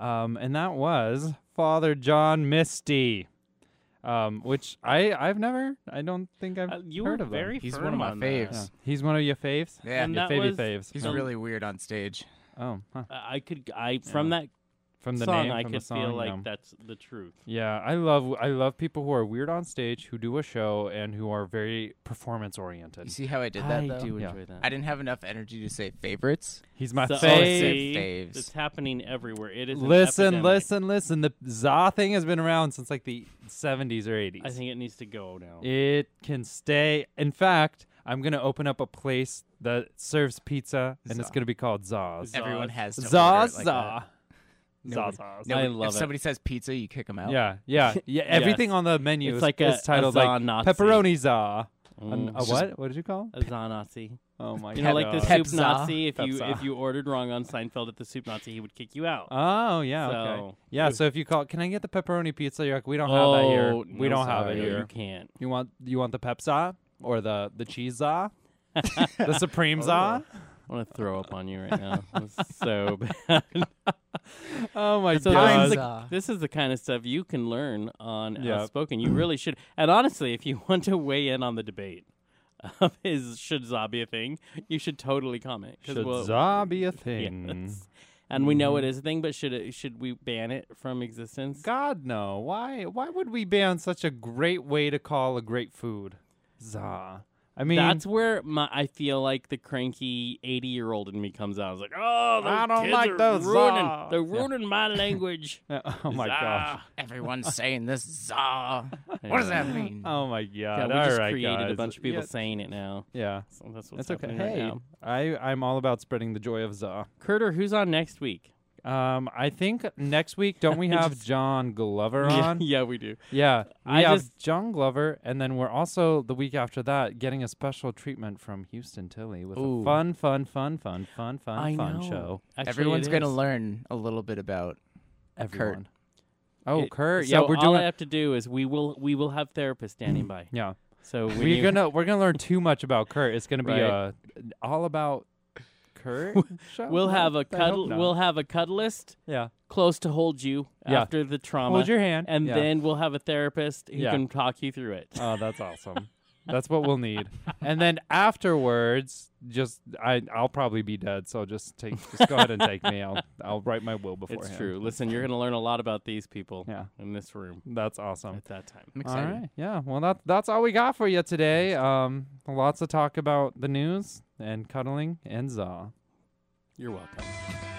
Um, and that was Father John Misty. Um, which I I've never I don't think I've Uh, you heard were of them. very He's firm one of my on that. faves. Yeah. He's one of your faves. Yeah, And your that favy was- faves. he's Um, really weird on stage. Oh, huh. Uh, I could, I from that from the song, name, I from could the song, feel like yeah. that's the truth. Yeah, I love I love people who are weird on stage, who do a show, and who are very performance oriented. You see how I did that I though? do Yeah. enjoy that. I didn't have enough energy to say favorites. He's my So- fave. Faves. It's happening everywhere. It is. Listen, listen, listen. The za thing has been around since like the 70s or 80s. I think it needs to go now. it can stay. In fact, I'm gonna open up a place that serves pizza, and it's gonna be called Za's. Zaz. Everyone has to Za order it like za. That. Nobody- Zaz. Nobody- I love if it. somebody says pizza, you kick them out. Yeah, yeah, yeah. Everything on the menu It's is, like is a- a titled za like Nazi. pepperoni za. An- Mm. a what? What did you call? A za Nazi. Oh my god. You know, like the god. Pep soup za. Nazi. If Pep you za. if you ordered wrong on Seinfeld at the soup Nazi, he would kick you out. Oh yeah, okay. So- Yeah, so if you call, can I get the pepperoni pizza? You're like, we don't have that here. Oh, We no, don't have it sorry, here. You can't. You want you want the pepsa or the the cheese za, the supreme za? I want to throw up on you right now. It's so bad. Oh my So god! this is, the, this is the kind of stuff you can learn on Yeah. Outspoken. You really should. And honestly, if you want to weigh in on the debate of is should za be a thing, you should totally comment. Should we'll- za be a thing? Yes. And we know it Mhm. a thing, but should it, should we ban it from existence? God no! Why why would we ban such a great way to call a great food? Za. I mean, That's where my I feel like the cranky eighty year old in me comes out. I was like, oh, those I don't kids like are those ruining, za." they're Yeah. ruining my language. Oh, oh my gosh. Everyone's saying this za. What does that mean? Oh my god. Yeah, we All just right, created a bunch of people Yeah. saying it now. yeah. So that's what's It's okay. happening right Hey, now. I I'm all about spreading the joy of za. Curter, who's on next week? Um, I think next week don't we have Just- John Glover Yeah, on? yeah, we do. Yeah, we I have just- John Glover, and then we're also the week after that getting a special treatment from Houston Tilly with Ooh. a fun, fun, fun, fun, fun, fun, I fun know. show. Actually, Everyone's going to learn a little bit about Everyone. Oh, It- Kurt. So yeah, we're all doing. All I have to do is we will we will have therapists standing by. yeah, So we're you, gonna we're gonna learn too much about Kurt. It's gonna be Right. uh, all about Kurt. show? we'll have a I hope cuddle not. we'll have a cuddlist yeah. close to hold you Yeah. after the trauma, Hold your hand, and Yeah. then we'll have a therapist who Yeah. can talk you through it. Oh, that's awesome. That's what we'll need. And then afterwards, just I I'll probably be dead, so just take just go ahead and take me. I'll I'll write my will beforehand. It's true. Listen, you're going to learn a lot about these people Yeah, in this room that's awesome. at that time. I'm All excited. right. Yeah. Well, that that's all we got for you today. Um, lots to talk about the news and cuddling and za. You're welcome.